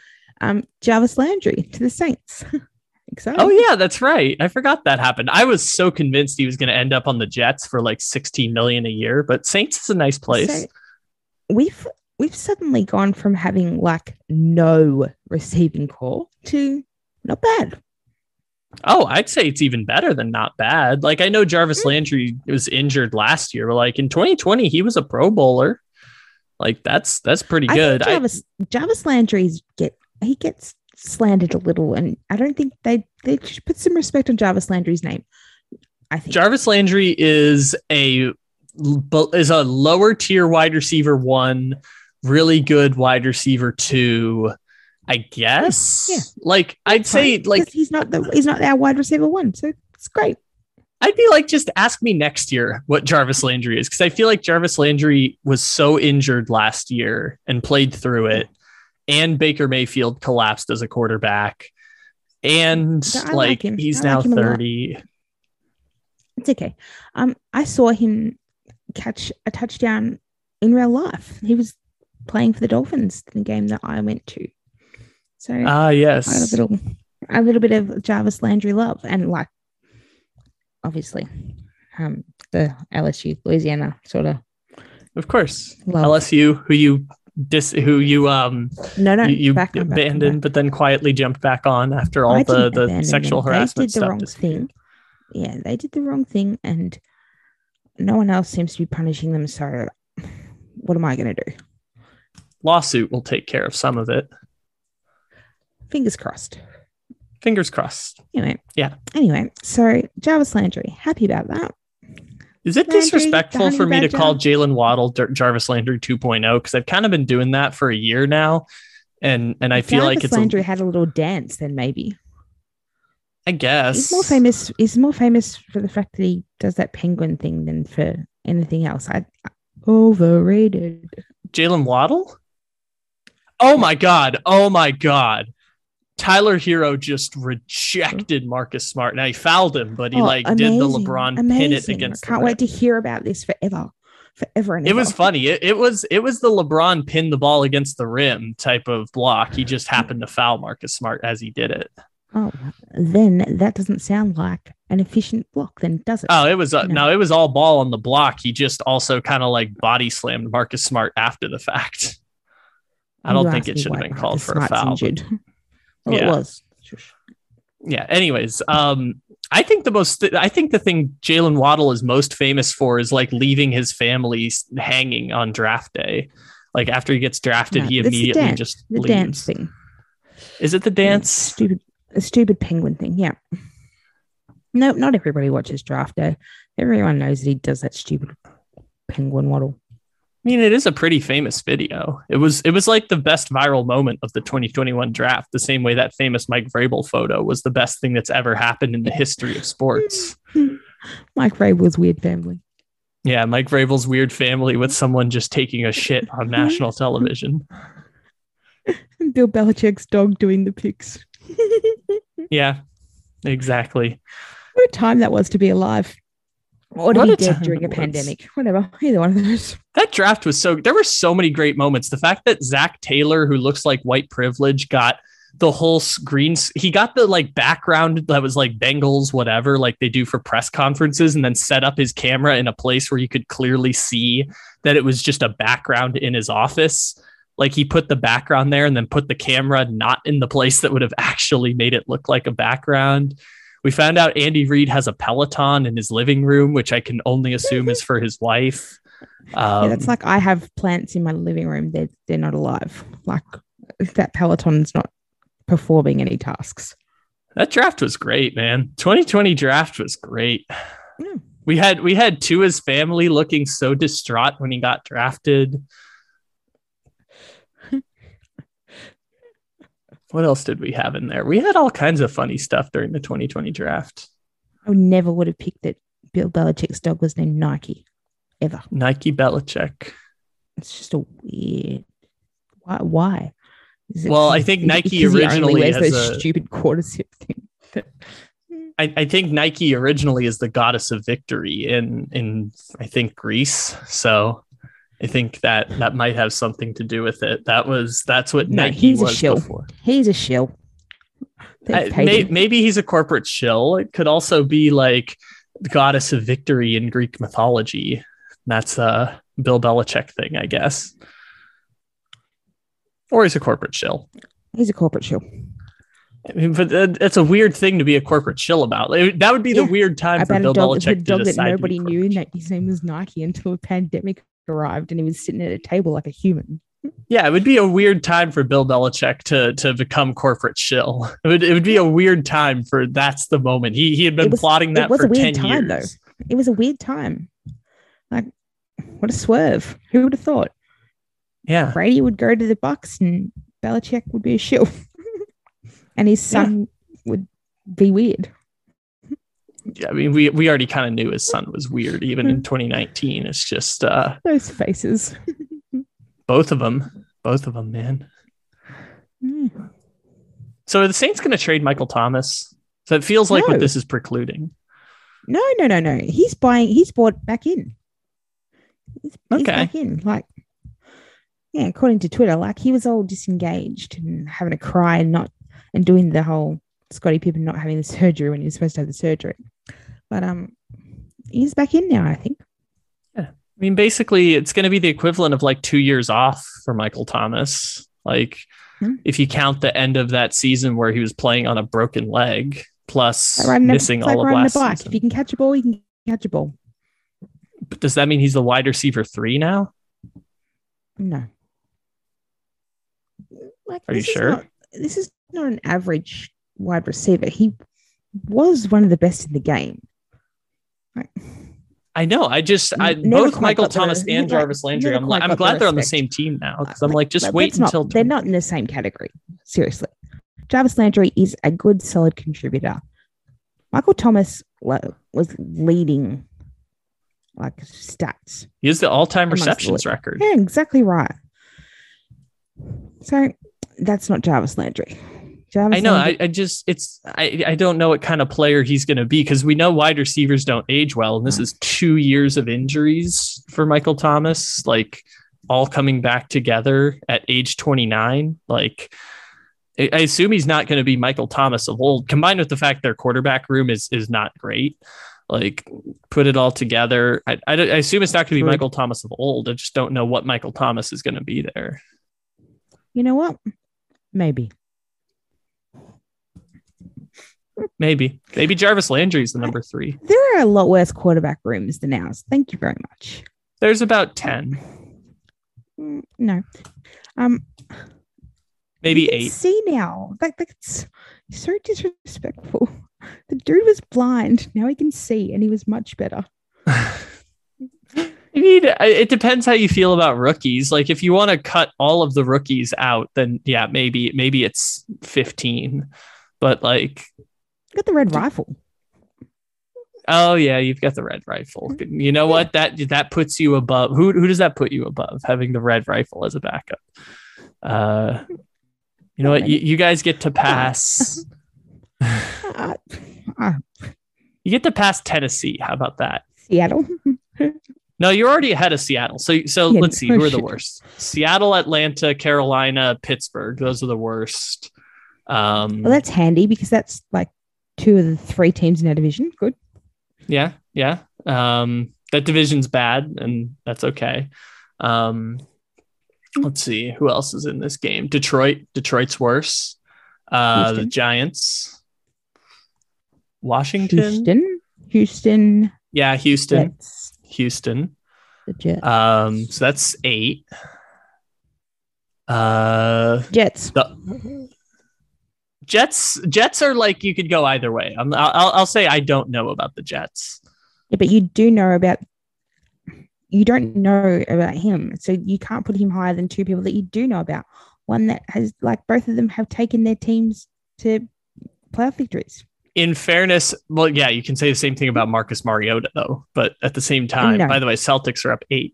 Um, Jarvis Landry to the Saints. Exciting. Oh yeah, that's right. I forgot that happened. I was so convinced he was going to end up on the Jets for like 16 million a year, but Saints is a nice place. So we've we've suddenly gone from having like no receiving core to not bad. Oh, I'd say it's even better than not bad. Like I know Jarvis Hmm. Landry was injured last year, but like in 2020 he was a Pro Bowler. Like that's that's pretty good. think I, Jarvis Jarvis Landry's get he gets slandered a little, and I don't think they they should put some respect on Jarvis Landry's name. I think Jarvis Landry is a is a lower tier wide receiver one, really good wide receiver two. I guess. Yeah. Like I'd say, Fine, like he's not the he's not our wide receiver one, so it's great. I'd be like, just ask me next year what Jarvis Landry is, because I feel like Jarvis Landry was so injured last year and played through it, and Baker Mayfield collapsed as a quarterback, and like like he's now like him a lot. thirty. It's okay. Um, I saw him catch a touchdown in real life. He was playing for the Dolphins, in the game that I went to. So Ah, I got a yes. little, a little bit of Jarvis Landry love, and like, obviously, um, the LSU Louisiana sort of Of course. love. LSU, who you dis, who you um no, no, you, you back on, back on, abandoned, back. but then quietly jumped back on after all I the the sexual them. harassment They did the stuff. wrong thing. Yeah, they did the wrong thing, and no one else seems to be punishing them. So, what am I going to do? Lawsuit will take care of some of it. Fingers crossed. Fingers crossed. Anyway, Yeah. Anyway, so Jarvis Landry, happy about that. Is it Landry, disrespectful for me to call Jalen Waddle Jar- Jarvis Landry 2.0? Because I've kind of been doing that for a year now, and and I If feel like Jarvis it's. A, Landry had a little dance, then maybe I guess he's more famous. He's more famous for the fact that he does that penguin thing than for anything else. I overrated. Jalen Waddle. Oh my god! Oh my god! Tyler Herro just rejected Marcus Smart. Now he fouled him, but he Oh, like did the LeBron amazing, pin it against. I can't wait to hear about this forever, forever and It was funny. It, it was it was the LeBron pin the ball against the rim type of block. He just happened to foul Marcus Smart as he did it. Oh, then that doesn't sound like an efficient block, then does it? Oh, it was uh, No. no, it was all ball on the block. He just also kind of like body slammed Marcus Smart after the fact. I don't think it should have been called for a foul. Well, Yeah. it was. Yeah. Anyways, um, I think the most, I think the thing Jalen Waddle is most famous for is like leaving his family hanging on draft day. Like after he gets drafted, No, he immediately dance- just The leaves. dance thing. Is it the Yeah, dance? stupid, a stupid penguin thing. Yeah. No, not everybody watches draft day. Everyone knows that he does that stupid penguin waddle. I mean, it is a pretty famous video. It was it was like the best viral moment of the 2021 draft, the same way that famous Mike Vrabel photo was the best thing that's ever happened in the history of sports. Mike Vrabel's weird family. Yeah, Mike Vrabel's weird family with someone just taking a shit on national television. Bill Belichick's dog doing the picks. Yeah, exactly. what a time that was to be alive. Or What a dead time during a pandemic. Whatever. Either one of those. That draft was so there were so many great moments. The fact that Zac Taylor, who looks like white privilege, got the whole screen. He got the like background that was like Bengals, whatever, like they do for press conferences, and then set up his camera in a place where you could clearly see that it was just a background in his office. Like he put the background there and then put the camera not in the place that would have actually made it look like a background. We found out Andy Reid has a Peloton in his living room, which I can only assume is for his wife. Um, yeah, that's like I have plants in my living room. They're they're not alive. Like that Peloton's not performing any tasks. That draft was great, man. 2020 draft was great. Yeah. We had we had Tua's family looking so distraught when he got drafted. What else did we have in there? We had all kinds of funny stuff during the 2020 draft. I never would have picked that Bill Belichick's dog was named Nike. Ever. Nike Belichick. It's just a weird. Why? Why? Is Well, I think Nike he originally has those a- stupid quarter zip thing. I, I think Nike originally is the goddess of victory in in I think Greece. So I think that that might have something to do with it. That was that's what No, Nike he's a was shill. before. He's a shill. I- may, maybe he's a corporate shill. It could also be like the goddess of victory in Greek mythology. That's a Bill Belichick thing, I guess. Or he's a corporate shill. He's a corporate shill. I mean, but uh, it's a weird thing to be a corporate shill about. That would be the Yeah, weird time for Bill dog, Belichick to dog that decide. to be nobody knew. that His name was Nike until a pandemic arrived, and he was sitting at a table like a human. Yeah, it would be a weird time for Bill Belichick to to become corporate shill. It would it would be a weird time for that's the moment. He he had been was- plotting it that was for a weird 10 time, though. It was a weird time. Like, what a swerve! Who would have thought Yeah. Brady would go to the Bucs and Belichick would be a shill, and his son would be weird. I mean we we already kind of knew his son was weird even Hmm. in 2019. It's just uh Those faces. both of them, both of them, man. Mm. So are the Saints going to trade Michael Thomas? So it feels like No. what this is precluding. No, no, no, no. He's buying. He's bought back in. He's, he's Okay. back in. Like yeah, according to Twitter, like he was all disengaged and having a cry and not and doing the whole Scottie Pippen not having the surgery when he was supposed to have the surgery. But um, he's back in now, I think. Yeah. I mean, basically, it's going to be the equivalent of like two years off for Michael Thomas. Like, Hmm. if you count the end of that season where he was playing on a broken leg, plus Like a- missing like all of riding last bike. season. If you can catch a ball, you can catch a ball. But does that mean he's the wide receiver three now? No. Like, Are you sure? not- this is not an average wide receiver. He was one of the best in the game. Like, I know. I just, I both Michael got the- Thomas and Jarvis Landry. I'm like, I'm got the glad they're on the same team now because Uh, I'm like, just Like, wait let's not- until they're not in the same category. Seriously, Jarvis Landry is a good, solid contributor. Michael Thomas was leading like stats. He has the all-time amongst the receptions record. Yeah, exactly right. So that's not Jarvis Landry. I know. I, I just it's I I don't know what kind of player he's going to be because we know wide receivers don't age well, and this mm. is two years of injuries for Michael Thomas, like all coming back together at age 29. Like I I assume he's not going to be Michael Thomas of old, combined with the fact their quarterback room is is not great. Like put it all together. I, I, I assume it's not going to be. Michael Thomas of old. I just don't know what Michael Thomas is going to be there. you know what? Maybe. Maybe maybe Jarvis Landry is the number three. There are a lot worse quarterback rooms than ours. Thank you very much. There's about 10. Mm, No. Um maybe eight. See now. Like that's so disrespectful. The dude was blind. Now he can see and he was much better. You need. It depends how you feel about rookies. Like if you want to cut all of the rookies out, then yeah, maybe maybe it's fifteen. But like, Got the red rifle. oh yeah, you've got the red rifle. You know what? That that puts you above. Who who does that put you above? Having the red rifle as a backup. Uh, you know what? You, you guys get to pass. Uh, You get to pass Tennessee. How about that? Seattle. No, you're already ahead of Seattle. So so Yeah, let's see who are the worst. Seattle, Atlanta, Carolina, Pittsburgh. Those are the worst. Um Well, that's handy because that's like two of the three teams in our division. Good. yeah, yeah. Um that division's bad and that's okay. Um let's see who else is in this game. Detroit, Detroit's worse. Uh the Giants. Washington. Houston. Houston. Yeah, Houston. Jets. Houston. The Jets. Um so that's 8. Uh Jets. the Jets Jets are like you could go either way. I'm, I'll I'll say I don't know about the Jets. Yeah, but you do know about. You don't know about him, so you can't put him higher than two people that you do know about. One that has, like, both of them have taken their teams to playoff victories. In fairness, well, yeah, you can say the same thing about Marcus Mariota though. But at the same time, No. by the way, Celtics are up eight,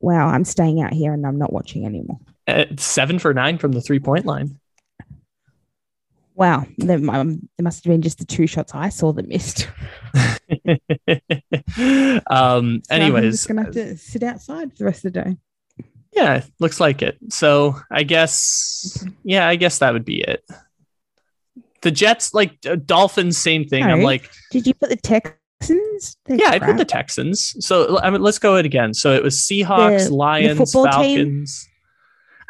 Wow, I'm staying out here and I'm not watching anymore. Uh, seven for nine from the three point line. Wow, there, um, there must have been just the two shots I saw that missed. um. So I'm just gonna have to sit outside for the rest of the day. yeah, looks like it. So I guess, yeah, I guess that would be it. The Jets, like uh, Dolphins, same thing. I'm like, Did you put the Texans? They're Yeah, I put the Texans. So I mean, let's go it again. So it was Seahawks, The- the Lions, football team?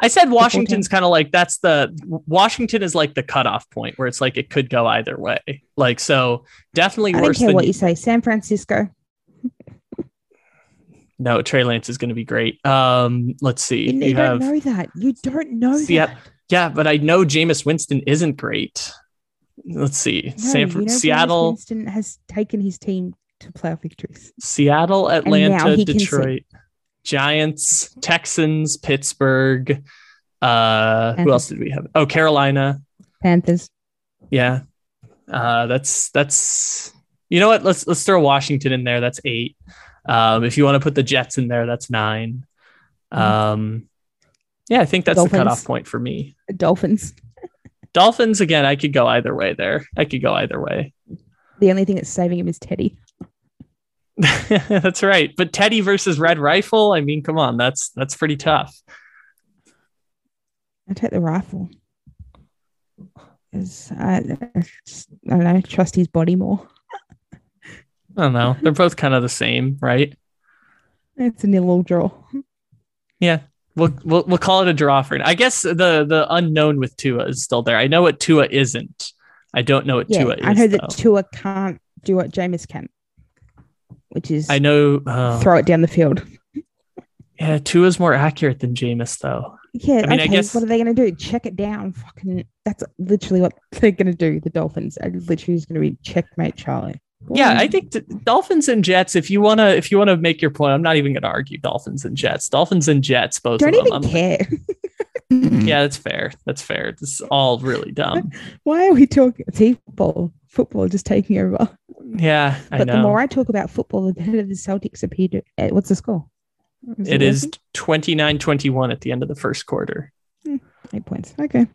I said Washington's kind of like that's the Washington is like the cutoff point where it's like it could go either way. Like so, definitely I don't worse care than what you say. San Francisco. no. Trey Lance is going to be great. Um, let's see. You, You, don't know that. You don't know Seat- that. yeah, but I know Jameis Winston isn't great. Let's see. No, San you know Seattle, Winston has taken his team to playoff victories. Seattle, Atlanta. Detroit, Giants, Texans, Pittsburgh. Uh, who else did we have? Oh, Carolina. Panthers. Yeah. Uh, that's that's you know what? Let's let's throw Washington in there. That's eight. Um, if you want to put the Jets in there, that's nine. Um, yeah, I think that's the cutoff point for me. Dolphins. Dolphins again. I could go either way there. I could go either way. The only thing that's saving him is Teddy. that's right. But Teddy versus Red Rifle, I mean, come on, that's that's pretty tough. I take the rifle. I, I I don't know, trust his body more. I don't know. They're both kind of the same, right? It's a nil-all draw. Yeah. We'll, we'll we'll call it a draw for it. I guess the the unknown with Tua is still there. I know what Tua isn't. I don't know what Yeah, Tua is. I know that though. Tua can't do what Jameis can, which is I know. Uh, throw it down the field. yeah, Tua is more accurate than Jameis, though. Yeah, I mean, I okay. guess- what are they going to do? Check it down? Fucking, that's literally what they're going to do. The Dolphins are literally just going to be checkmate Charlie. Yeah, I think t- Dolphins and Jets. If you wanna, if you wanna make your point, I'm not even gonna argue Dolphins and Jets. Dolphins and Jets, both don't of them. even I'm- care. Yeah, that's fair. That's fair. This is all really dumb. Why are we talking football? Football just taking over. Yeah, I But the more I talk about football, the better the Celtics appear to. Uh, what's the score? it is working? 29 21 at the end of the first quarter. eight points. Okay,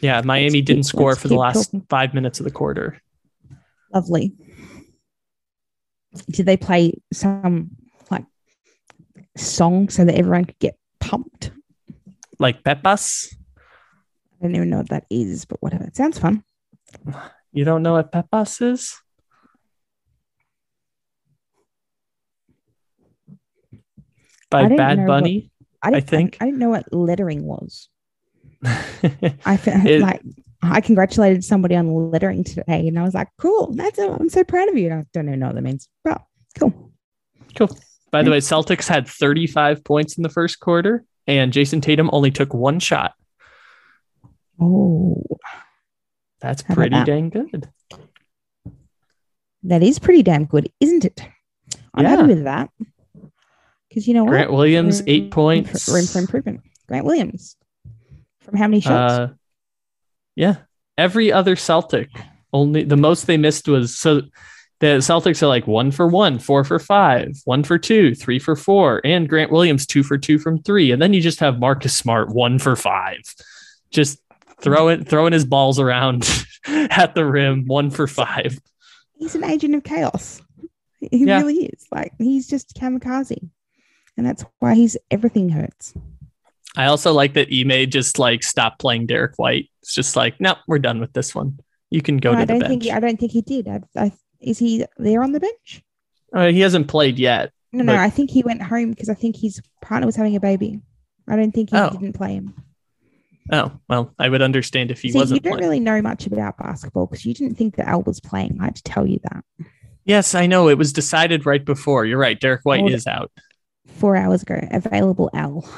Yeah, Miami keep- didn't score for the last talking. five minutes of the quarter. lovely. Did they play some like song so that everyone could get pumped? Like Pepas? I don't even know what that is, but whatever. It sounds fun. You don't know what Pepas is? By I Bad know what- Bunny? I, didn't, think- I, didn't know what lettering was. I fe- It- like I congratulated somebody on lettering today, and I was like, "Cool, that's I'm so proud of you." And I don't even know what that means, but cool. Cool. By the way, Celtics had 35 points in the first quarter, and Jayson Tatum only took one shot. Oh, That's How pretty that? dang good. that is pretty damn good, isn't it? I'm Yeah. happy with that because you know what? Grant Williams, Room- eight points. Room for improvement. Grant Williams from how many shots? Uh, yeah. Every other Celtic, only the most they missed was so the Celtics are like one for one, four for five, one for two, three for four, and Grant Williams two for two from three. And then you just have Marcus Smart one for five. Just throwing throwing his balls around at the rim, one for five. he's an agent of chaos. He Yeah. really is. Like he's just kamikaze, and that's why he's everything hurts. I also like that Ime just like stopped playing Derrick White. It's just like, no, we're done with this one. You can go No, to I the don't bench. think he, I don't think he did. I, I, is he there on the bench? Uh, he hasn't played yet. No, no. I think he went home because I think his partner was having a baby. I don't think he Oh. didn't play him. Oh, well, I would understand if he See, wasn't playing. You don't playing. really know much about basketball because you didn't think that Al was playing. I had to tell you that Yes, I know. It was decided right before. You're right. Derrick White Oh, is out. Four hours ago. Available Al.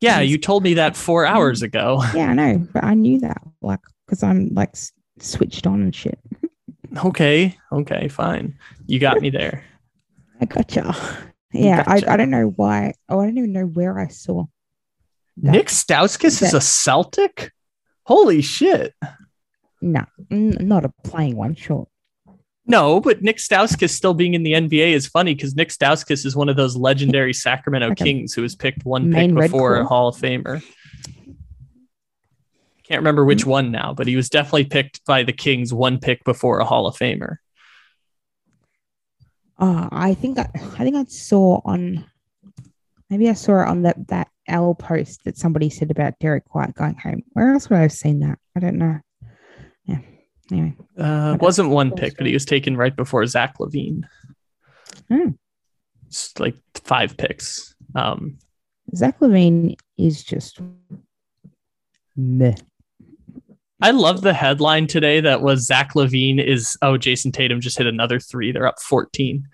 Yeah, you told me that four hours ago. Yeah, I know, but I knew that like because I'm like switched on and shit. Okay, okay, fine. You got me there. I gotcha. Yeah, I, Gotcha. I don't know why. Oh, I don't even know where I saw. that. Nick Stauskas is a Celtic? Holy shit. No, mm, not a playing one. Sure. No, but Nick Stauskas still being in the NBA is funny because Nick Stauskas is one of those legendary Sacramento Like Kings who was picked one pick before a. Hall of Famer. Can't remember which one now, but he was definitely picked by the Kings one pick before a Hall of Famer. Oh, I think I, I think I saw on maybe I saw it on that that L post that somebody said about Derrick White going home. Where else would I have seen that? I don't know. Yeah. Anyway, Uh, Okay. wasn't one Cool pick, but he was taken right before Zach LaVine. Hmm. It's like five picks. Um, Zach LaVine is just meh. I love the headline today that was Zach LaVine is oh Jayson Tatum just hit another three. They're up 14.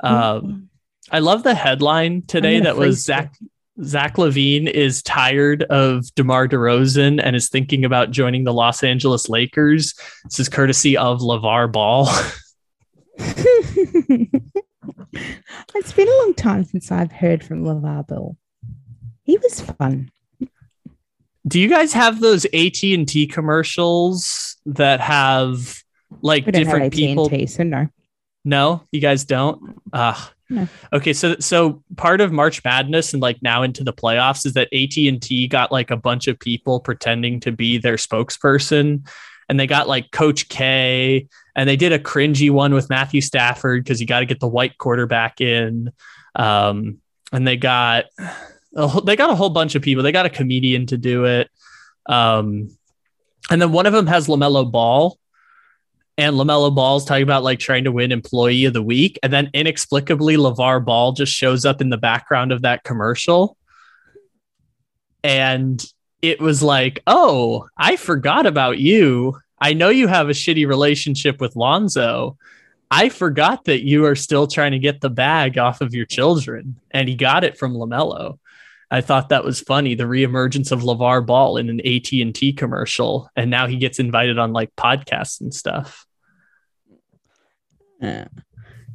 Um, I love the headline today that was freeze Zach Zach LaVine is tired of DeMar DeRozan and is thinking about joining the Los Angeles Lakers. This is courtesy of LaVar Ball. it's been a long time since I've heard from LaVar Ball. He was fun. Do you guys have those AT&T commercials that have like don't have different people AT&T, so no. No, you guys don't. Ah, Okay. So, so part of March Madness and like now into the playoffs is that AT and T got like a bunch of people pretending to be their spokesperson, and they got like Coach K and they did a cringy one with Matthew Stafford because you got to get the white quarterback in. Um, and they got they got a whole bunch of people. They got a comedian to do it. Um, and then one of them has LaMelo Ball. And LaMelo Ball's talking about like trying to win employee of the week. And then inexplicably, LaVar Ball just shows up in the background of that commercial. And it was like, oh, I forgot about you. I know you have a shitty relationship with Lonzo. I forgot that you are still trying to get the bag off of your children. And he got it from LaMelo. I thought that was funny. The reemergence of LaVar Ball in an AT and T commercial, and now he gets invited on like podcasts and stuff.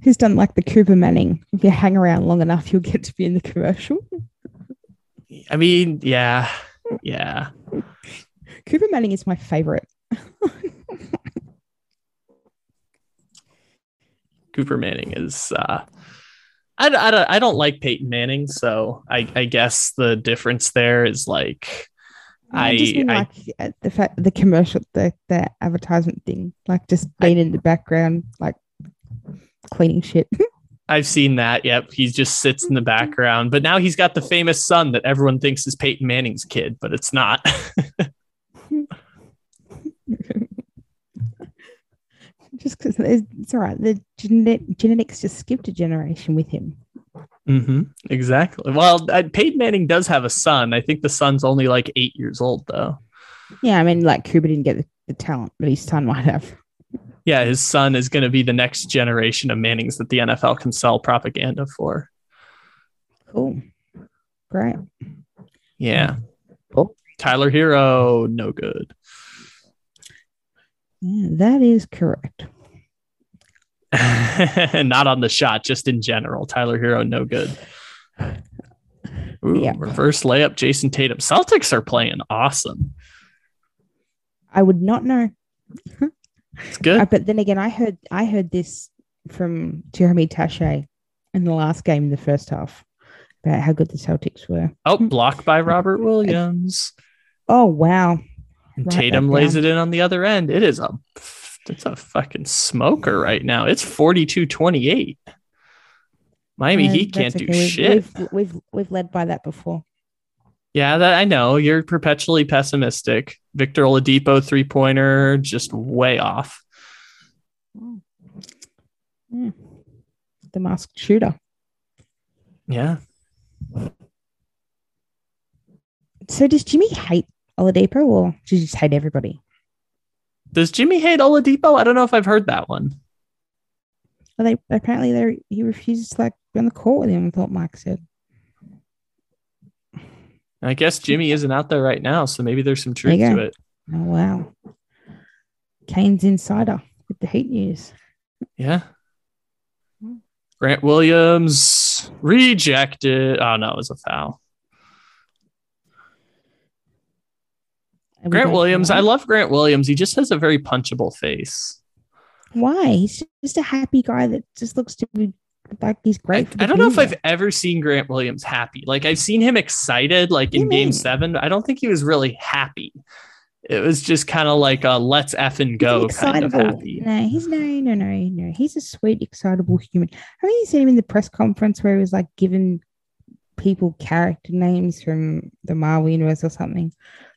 He's done like the Cooper Manning. If you hang around long enough, you'll get to be in the commercial. I mean, yeah, yeah. Cooper Manning is my favorite. Cooper Manning is uh, I, I, I don't like Peyton Manning, so I, I guess the difference there is like I, I just mean I like the fact the commercial the the advertisement thing, like just being in the background, like cleaning shit. I've seen that. Yep, he just sits in the background, but now he's got the famous son that everyone thinks is Peyton Manning's kid, but it's not. just because it's all right. The genet- genetics just skipped a generation with him. Mm-hmm. Exactly. Well, uh, Peyton Manning does have a son. I think the son's only like eight years old, though. Yeah, I mean, like Cooper didn't get the, the talent, but his son might have. Yeah, his son is going to be the next generation of Mannings that the NFL can sell propaganda for. Cool. Great. Yeah. Cool. Tyler Herro, no good. Yeah, that is correct. Not on the shot, just in general. Tyler Herro, no good. Ooh, Yeah. Reverse layup, Jayson Tatum. Celtics are playing awesome. I would not know. It's good. Uh, but then again, I heard I heard this from Jeremy Tache in the last game in the first half about how good the Celtics were. Oh, blocked by Robert Williams. Oh wow. And Write Tatum lays down. it in on the other end. It is a it's a fucking smoker right now. It's 42-28. Miami Uh, Heat can't do. We've- shit. We've, we've we've led by that before. Yeah, that I know. You're perpetually pessimistic. Victor Oladipo three pointer, just way off. Yeah. The masked shooter. Yeah. So does Jimmy hate Oladipo or does he just hate everybody? Does Jimmy hate Oladipo? I don't know if I've heard that one. Well, they apparently they he refuses to like be on the court with him. I thought Mike said. I guess Jimmy isn't out there right now, so maybe there's some truth to it. Oh wow. Kane's insider with the Heat news. Yeah. Grant Williams rejected. Oh no, it was a foul. Grant Williams, I love Grant Williams. He just has a very punchable face. Why? He's just a happy guy that just looks to be like he's I, great. for the I don't know if I've ever seen Grant Williams happy. Like I've seen him excited, like in game mean? seven. I don't think he was really happy. It was just kind of like a let's effing He's go an kind of happy. No, he's no, no, no, no. He's a sweet, excitable human. Haven't you seen him in the press conference where he was like giving people character names from the Marvel universe or something?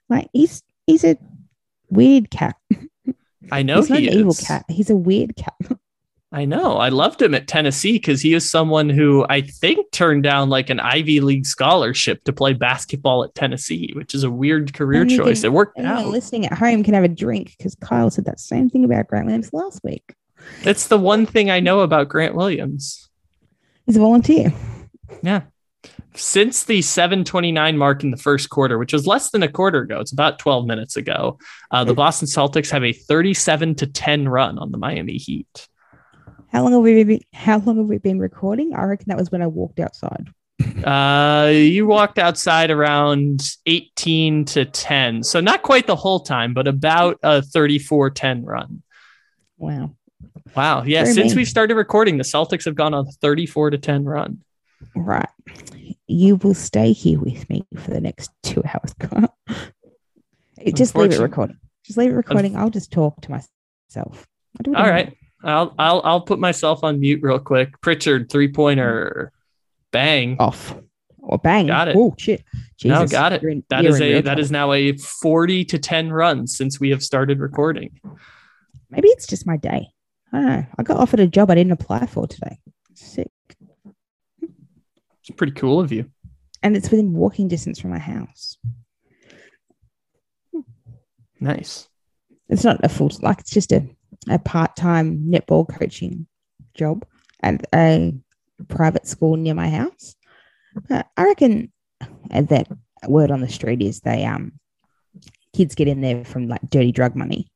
Like he's he's a weird cat. I know he's not he an evil cat. He's a weird cat. I know. I loved him at Tennessee because he is someone who I think turned down like an Ivy League scholarship to play basketball at Tennessee, which is a weird career choice. can- it worked Anyone out. listening at home can have a drink because Kyle said that same thing about Grant Williams last week. That's the one thing I know about Grant Williams. He's a volunteer. Yeah. Since the 729 mark in the first quarter, which was less than a quarter ago, it's about 12 minutes ago, uh, the Boston Celtics have a 37 to 10 run on the Miami Heat. How long have we been? How long have we been recording? I reckon that was when I walked outside. Uh, you walked outside around 18 to 10. So not quite the whole time, but about a 34 10 run. Wow. Wow. Yeah. Very since mean. we started recording, the Celtics have gone on a 34 to 10 run. Right. You will stay here with me for the next two hours. Just leave it recording. Just leave it recording. I'll just talk to myself. I do it All right. I'll I'll I'll put myself on mute real quick. Pritchard three pointer, bang. Off. Or bang. Got it. Oh shit. No, Jesus. got it. In- That is a that is now a forty to ten run since we have started recording. Maybe it's just my day. I don't know. I got offered a job I didn't apply for today. Sick. It's pretty cool of you. And it's within walking distance from my house. Nice. It's not a full like it's just a, a part-time netball coaching job at a private school near my house. But I reckon uh, that word on the street is they um kids get in there from like dirty drug money.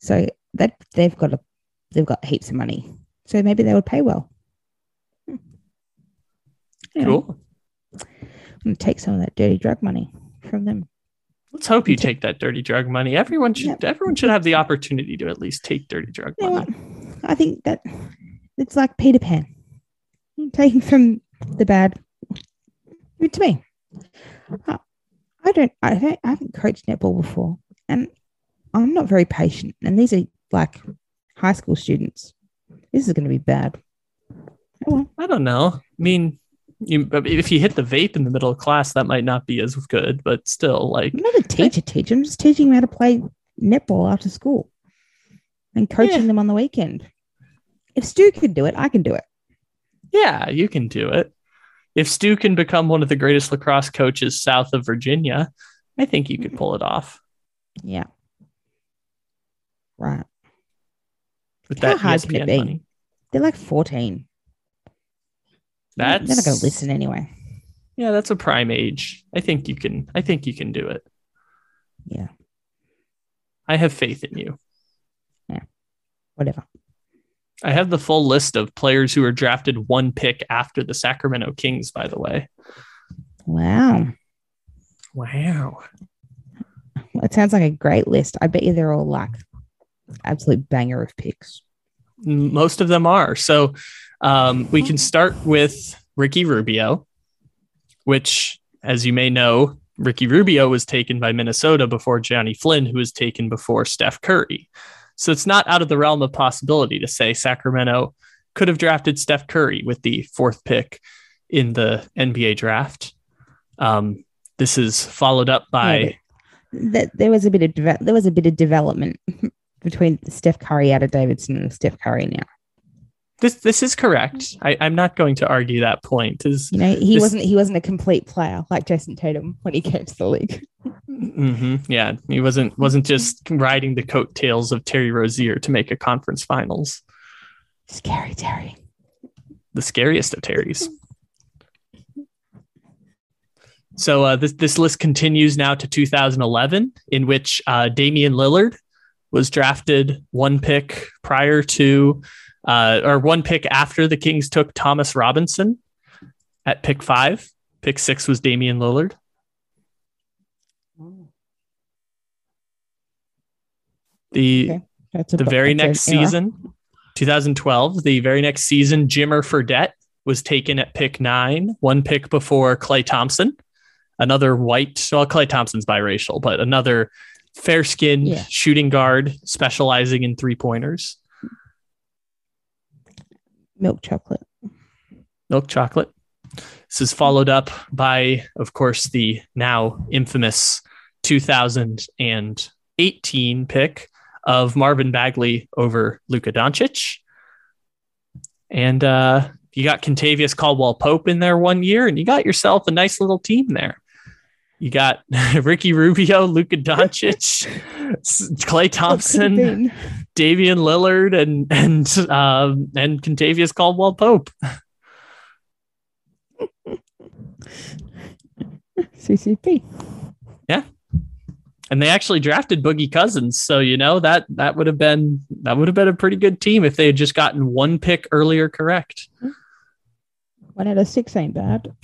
So that they've got a they've got heaps of money. So maybe they would pay well. Hmm. Anyway, Cool. I'm gonna take some of that dirty drug money from them. Let's hope you take that dirty drug money. Everyone should everyone should have the opportunity to at least take dirty drug You money. I think that it's like Peter Pan. Taking from the bad. To me. I I don't, I don't, I haven't coached netball before, and I'm not very patient. And these are like high school students. This is going to be bad. Oh, well. I don't know. I mean, you if you hit the vape in the middle of class, that might not be as good, but still, like, I'm not a teacher. Teacher. I'm just teaching them how to play netball after school, and coaching Yeah. them on the weekend. If Stu can do it, I can do it. yeah, you can do it. If Stu can become one of the greatest lacrosse coaches south of Virginia, I think you could pull it off Yeah. Right. with How that hard can it be? money. They're like 14. That's They're not going to go listen anyway. Yeah, that's a prime age. I think you can. I think you can do it. Yeah. I have faith in you. Yeah. Whatever. I have the full list of players who were drafted one pick after the Sacramento Kings. By the way. Wow. Wow. It sounds like a great list. I bet you they're all like absolute banger of picks. Most of them are. So um, we can start with Ricky Rubio, which, as you may know, Ricky Rubio was taken by Minnesota before Johnny Flynn, who was taken before Steph Curry. So it's not out of the realm of possibility to say Sacramento could have drafted Steph Curry with the fourth pick in the NBA draft. Um, this is followed up by That there was a bit of deve- there was a bit of development between Steph Curry out of Davidson and Steph Curry now. This. This is correct. I, I'm not going to argue that point. Is You know, he This- wasn't he wasn't a complete player like Jayson Tatum when he came to the league. hmm Yeah, he wasn't wasn't just riding the coattails of Terry Rozier to make a conference finals. Scary Terry. The scariest of Terrys. So uh, this this list continues now to 2011, in which uh, Damian Lillard was drafted one pick prior to, uh, or one pick after the Kings took Thomas Robinson at pick five. Pick six was Damian Lillard. The Okay. The very that's next era. season, 2012, the very next season, Jimmer Fredette was taken at pick nine, one pick before Klay Thompson, another white. Well, Klay Thompson's biracial, but another fair skinned Yeah. shooting guard specializing in three pointers, milk chocolate. milk chocolate. This is followed up by, of course, the now infamous 2018 pick of Marvin Bagley over Luka Doncic. And uh, you got Kentavious Caldwell Pope in there one year, and you got yourself a nice little team there. You got Ricky Rubio, Luka Doncic, Klay Thompson, Been. Damian Lillard, and and um, and Kentavious Caldwell Pope. CCP. Yeah, and they actually drafted Boogie Cousins. So you know that that would have been that would have been a pretty good team if they had just gotten one pick earlier correct. One out of six ain't bad.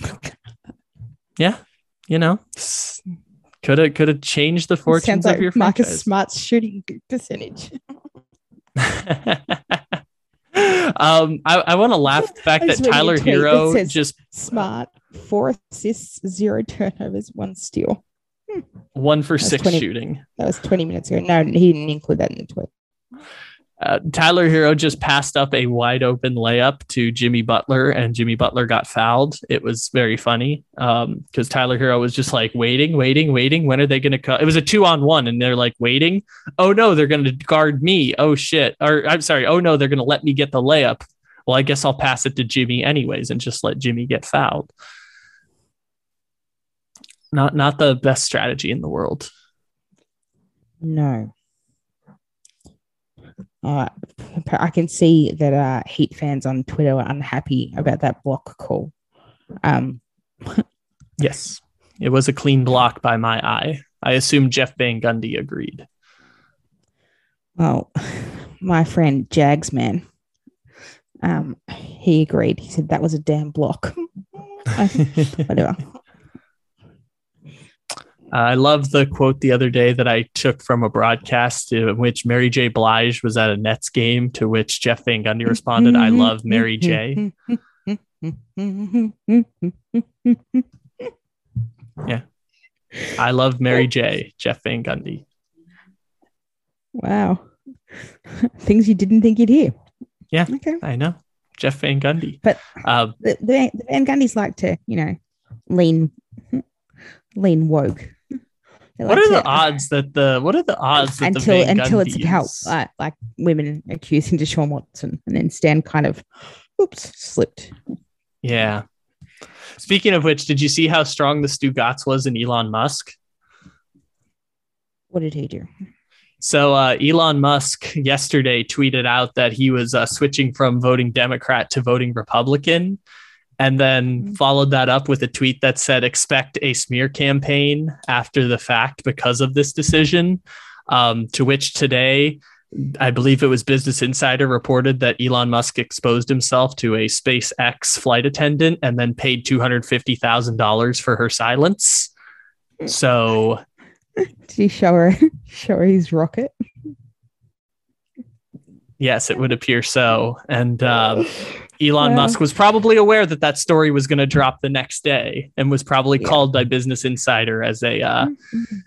Yeah, you know, could have could have changed the fortunes Sounds of like your Marcus franchise. Smart's shooting percentage. um, I, I want to laugh the fact that just read your Tyler tweet that Herro just Smart, four assists, zero turnovers, one steal. one for six 20 shooting. That was 20 minutes ago. No, he didn't include that in the tweet. Uh, Tyler Herro just passed up a wide open layup to Jimmy Butler, and Jimmy Butler got fouled. It was very funny because um, Tyler Herro was just like waiting, waiting, waiting. When are they going to cut? It was a two on one, and they're like waiting. Oh no, they're going to guard me. Oh shit. Or I'm sorry. Oh no, they're going to let me get the layup. Well, I guess I'll pass it to Jimmy anyways, and just let Jimmy get fouled. Not not the best strategy in the world. No. Uh, I can see that uh, Heat fans on Twitter are unhappy about that block call. Um, yes, it was a clean block by my eye. I assume Jeff Van Gundy agreed. Well, my friend Jagsman, um, he agreed. He said that was a damn block. Whatever. I love the quote the other day that I took from a broadcast in which Mary J. Blige was at a Nets game, to which Jeff Van Gundy responded, I love Mary J. yeah. I love Mary J. Jeff Van Gundy. Wow. Things you didn't think you'd hear. Yeah. Okay. I know. Jeff Van Gundy. But um, the, the, the Van Gundys like to, you know, lean lean woke what are the odds that the what are the odds that until the until it's about uh, like women accusing Deshaun Watson and then Stan kind of oops slipped. Yeah. Speaking of which, did you see how strong the Stugotz was in Elon Musk? What did he do? So uh, Elon Musk yesterday tweeted out that he was uh, switching from voting Democrat to voting Republican and then mm-hmm. followed that up with a tweet that said expect a smear campaign after the fact because of this decision. Um, to which today i believe it was business insider reported that elon musk exposed himself to a spacex flight attendant and then paid $250000 for her silence. So did he show her show her his rocket? Yes it would appear so. And um, Elon yeah. Musk was probably aware that that story was going to drop the next day and was probably yeah. called by Business Insider as a uh,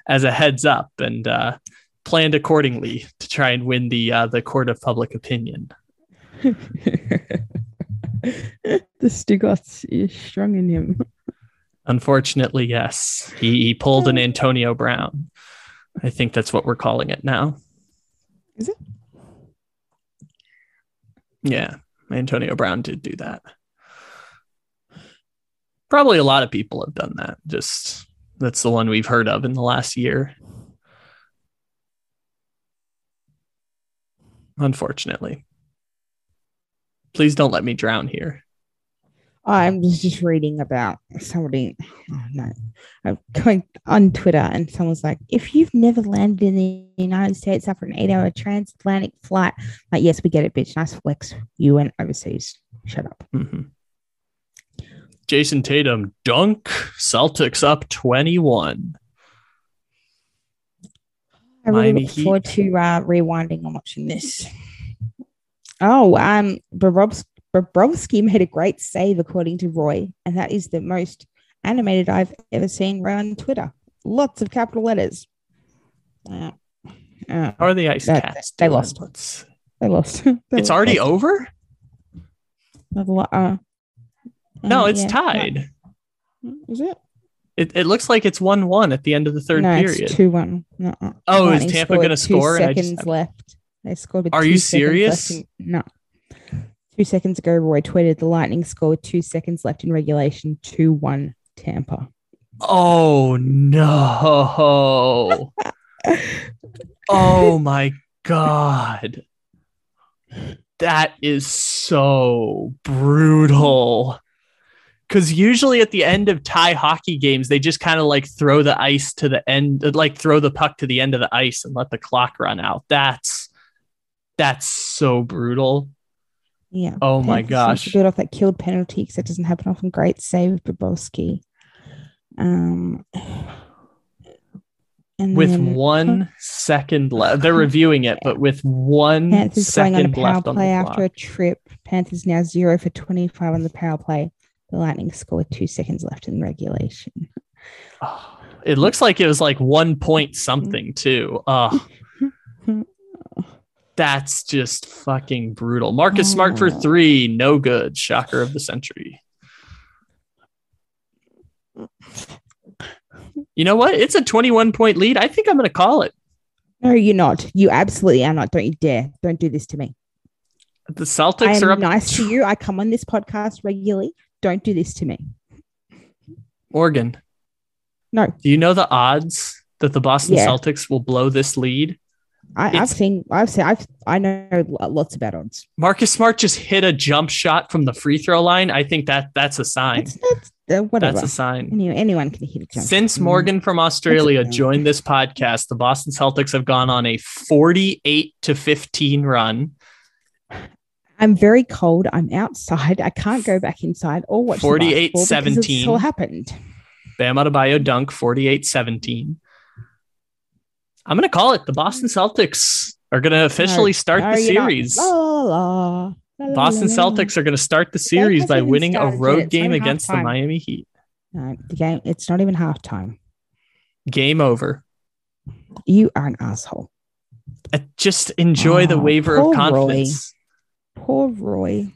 as a heads up and uh, planned accordingly to try and win the uh, the court of public opinion. the Stugotz is strong in him. Unfortunately, yes, he, he pulled an Antonio Brown. I think that's what we're calling it now. Is it? Yeah. Antonio Brown did do that. Probably a lot of people have done that. Just that's the one we've heard of in the last year. Unfortunately. Please don't let me drown here. I'm just reading about somebody. Oh no, I'm going on Twitter, and someone's like, "If you've never landed in the United States after an eight-hour transatlantic flight, like, yes, we get it, bitch. Nice flex. You went overseas. Shut up." Mm-hmm. Jayson Tatum dunk. Celtics up twenty-one. I really Miami look Heat. forward to uh, rewinding and watching this. Oh, um, Bobrovsky Bobrovsky made a great save, according to Roy, and that is the most animated I've ever seen On Twitter. Lots of capital letters. Uh, uh, are the Ice that, Cats? They lost. Let's... They lost. they it's already over. Uh, no, it's yeah, tied. Is it? It, it looks like it's one one at the end of the third no, period. two one. Uh-uh. Oh, is Tampa going to score? Seconds just... left. They scored. Are you serious? In... no. Two seconds ago, Roy tweeted the Lightning scored two seconds left in regulation, 2 1 Tampa. Oh, no. oh, my God. That is so brutal. Because usually at the end of tie hockey games, they just kind of like throw the ice to the end, like throw the puck to the end of the ice and let the clock run out. That's that's so brutal. Yeah. Oh my gosh. Good off that killed penalty because that doesn't happen often. Great save, Bobrovsky. Um, with then, one second left, they're reviewing it, but with one Panthers second going on a power left play after a trip. Panthers now zero for twenty-five on the power play. The Lightning score with two seconds left in regulation. Oh, it looks like it was like one point something too. Oh. That's just fucking brutal. Marcus Smart for Oh. three, no good. Shocker of the century. You know what? It's a 21 point lead. I think I'm going to call it. No, you're not. You absolutely are not. Don't you dare. Don't do this to me. The Celtics are up. I'm nice to you. I come on this podcast regularly. Don't do this to me. Morgan, No, do you know the odds that the Boston Yeah. Celtics will blow this lead? I, I've seen. I've seen. I've. I know lo- lots about odds. Marcus Smart just hit a jump shot from the free throw line. I think that that's a sign. That's, that's uh, whatever. That's a sign. Any, anyone can hit a jump. Since Mm. Morgan from Australia joined this podcast, the Boston Celtics have gone on a 48 to 15 run. I'm very cold. I'm outside. I can't go back inside or watch. the 48, basketball because 17. all happened. Bam Adebayo dunk 48 17. I'm going to call it. The Boston Celtics are going to officially start no, the not. series. La, la, la, Boston. Celtics are going to start the series by winning a road It's game against the. Miami Heat. The game. It's not even halftime. Game over. You are an asshole. Uh, Just enjoy the Oh, waiver of poor Roy. confidence. Poor Roy.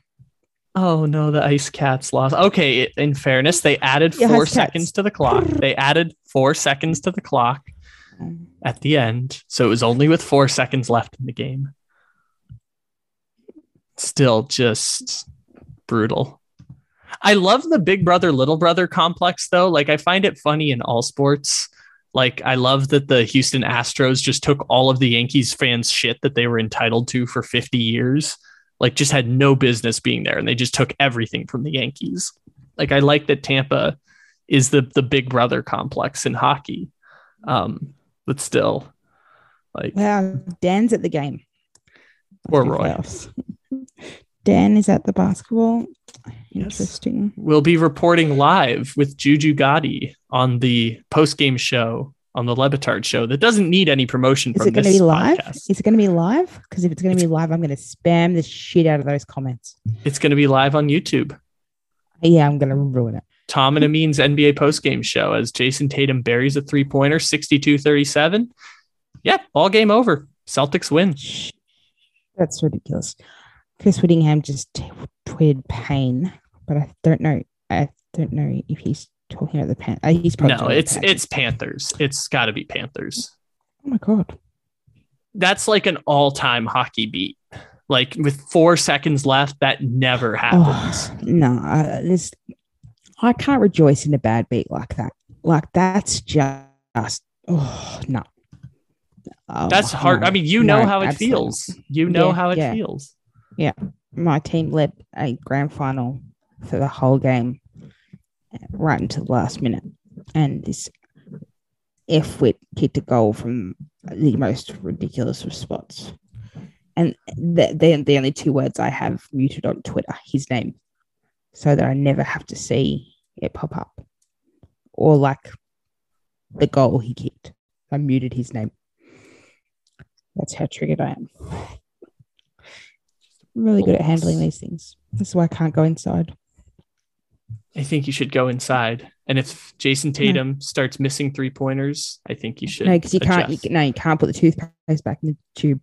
Oh no, the Ice Cats lost. Okay, in fairness, they added Yeah, four Cats. seconds to the clock. They added four seconds to the clock at the end, so it was only with four seconds left in the game. Still, just brutal. I love the big brother little brother complex though. Like I find it funny in all sports. Like I love that the Houston Astros just took all of the Yankees fans shit that they were entitled to for 50 years. Like just had no business being there and they just took everything from the Yankees. Like I like that Tampa is the the big brother complex in hockey. Um but still like Wow, Dan's at the game. Or Roy. Dan is at the basketball. Yes. Interesting. we'll be reporting live with Juju Gotti on the post game show on the Le Batard show that doesn't need any promotion Is it going to be live? podcast. Is it going to be live? Because if it's going to be live, I'm going to spam the shit out of those comments. It's going to be live on YouTube. Yeah, I'm going to ruin it. Tom and Amin's NBA postgame show as Jayson Tatum buries a three pointer 62 37. Yeah, all game over. Celtics win. That's ridiculous. Chris Wittyngham just tweeted pain, but I don't know. I don't know if he's talking about the pan. Uh, he's probably No, it's Panthers. it's Panthers. It's got to be Panthers. Oh my god. That's like an all time hockey beat. Like with four seconds left, that never happens. Oh, no, uh, this I can't rejoice in a bad beat like that. Like that's just oh no. Oh, That's hard. no. I mean, you know No, how it absolutely feels. You know Yeah, how it yeah. feels. Yeah. My team led a grand final for the whole game right until the last minute. And this F wit kicked a goal from the most ridiculous of spots. And the, the, the only two words I have muted on Twitter, his name, so that I never have to see it pop up. Or like the goal he kicked. I muted his name. That's how triggered I am. I'm really good at handling these things. That's why I can't go inside. I think you should go inside. And if Jayson Tatum starts missing three pointers, I think you should. No, because you can't. You, no, you can't put the toothpaste back in the tube.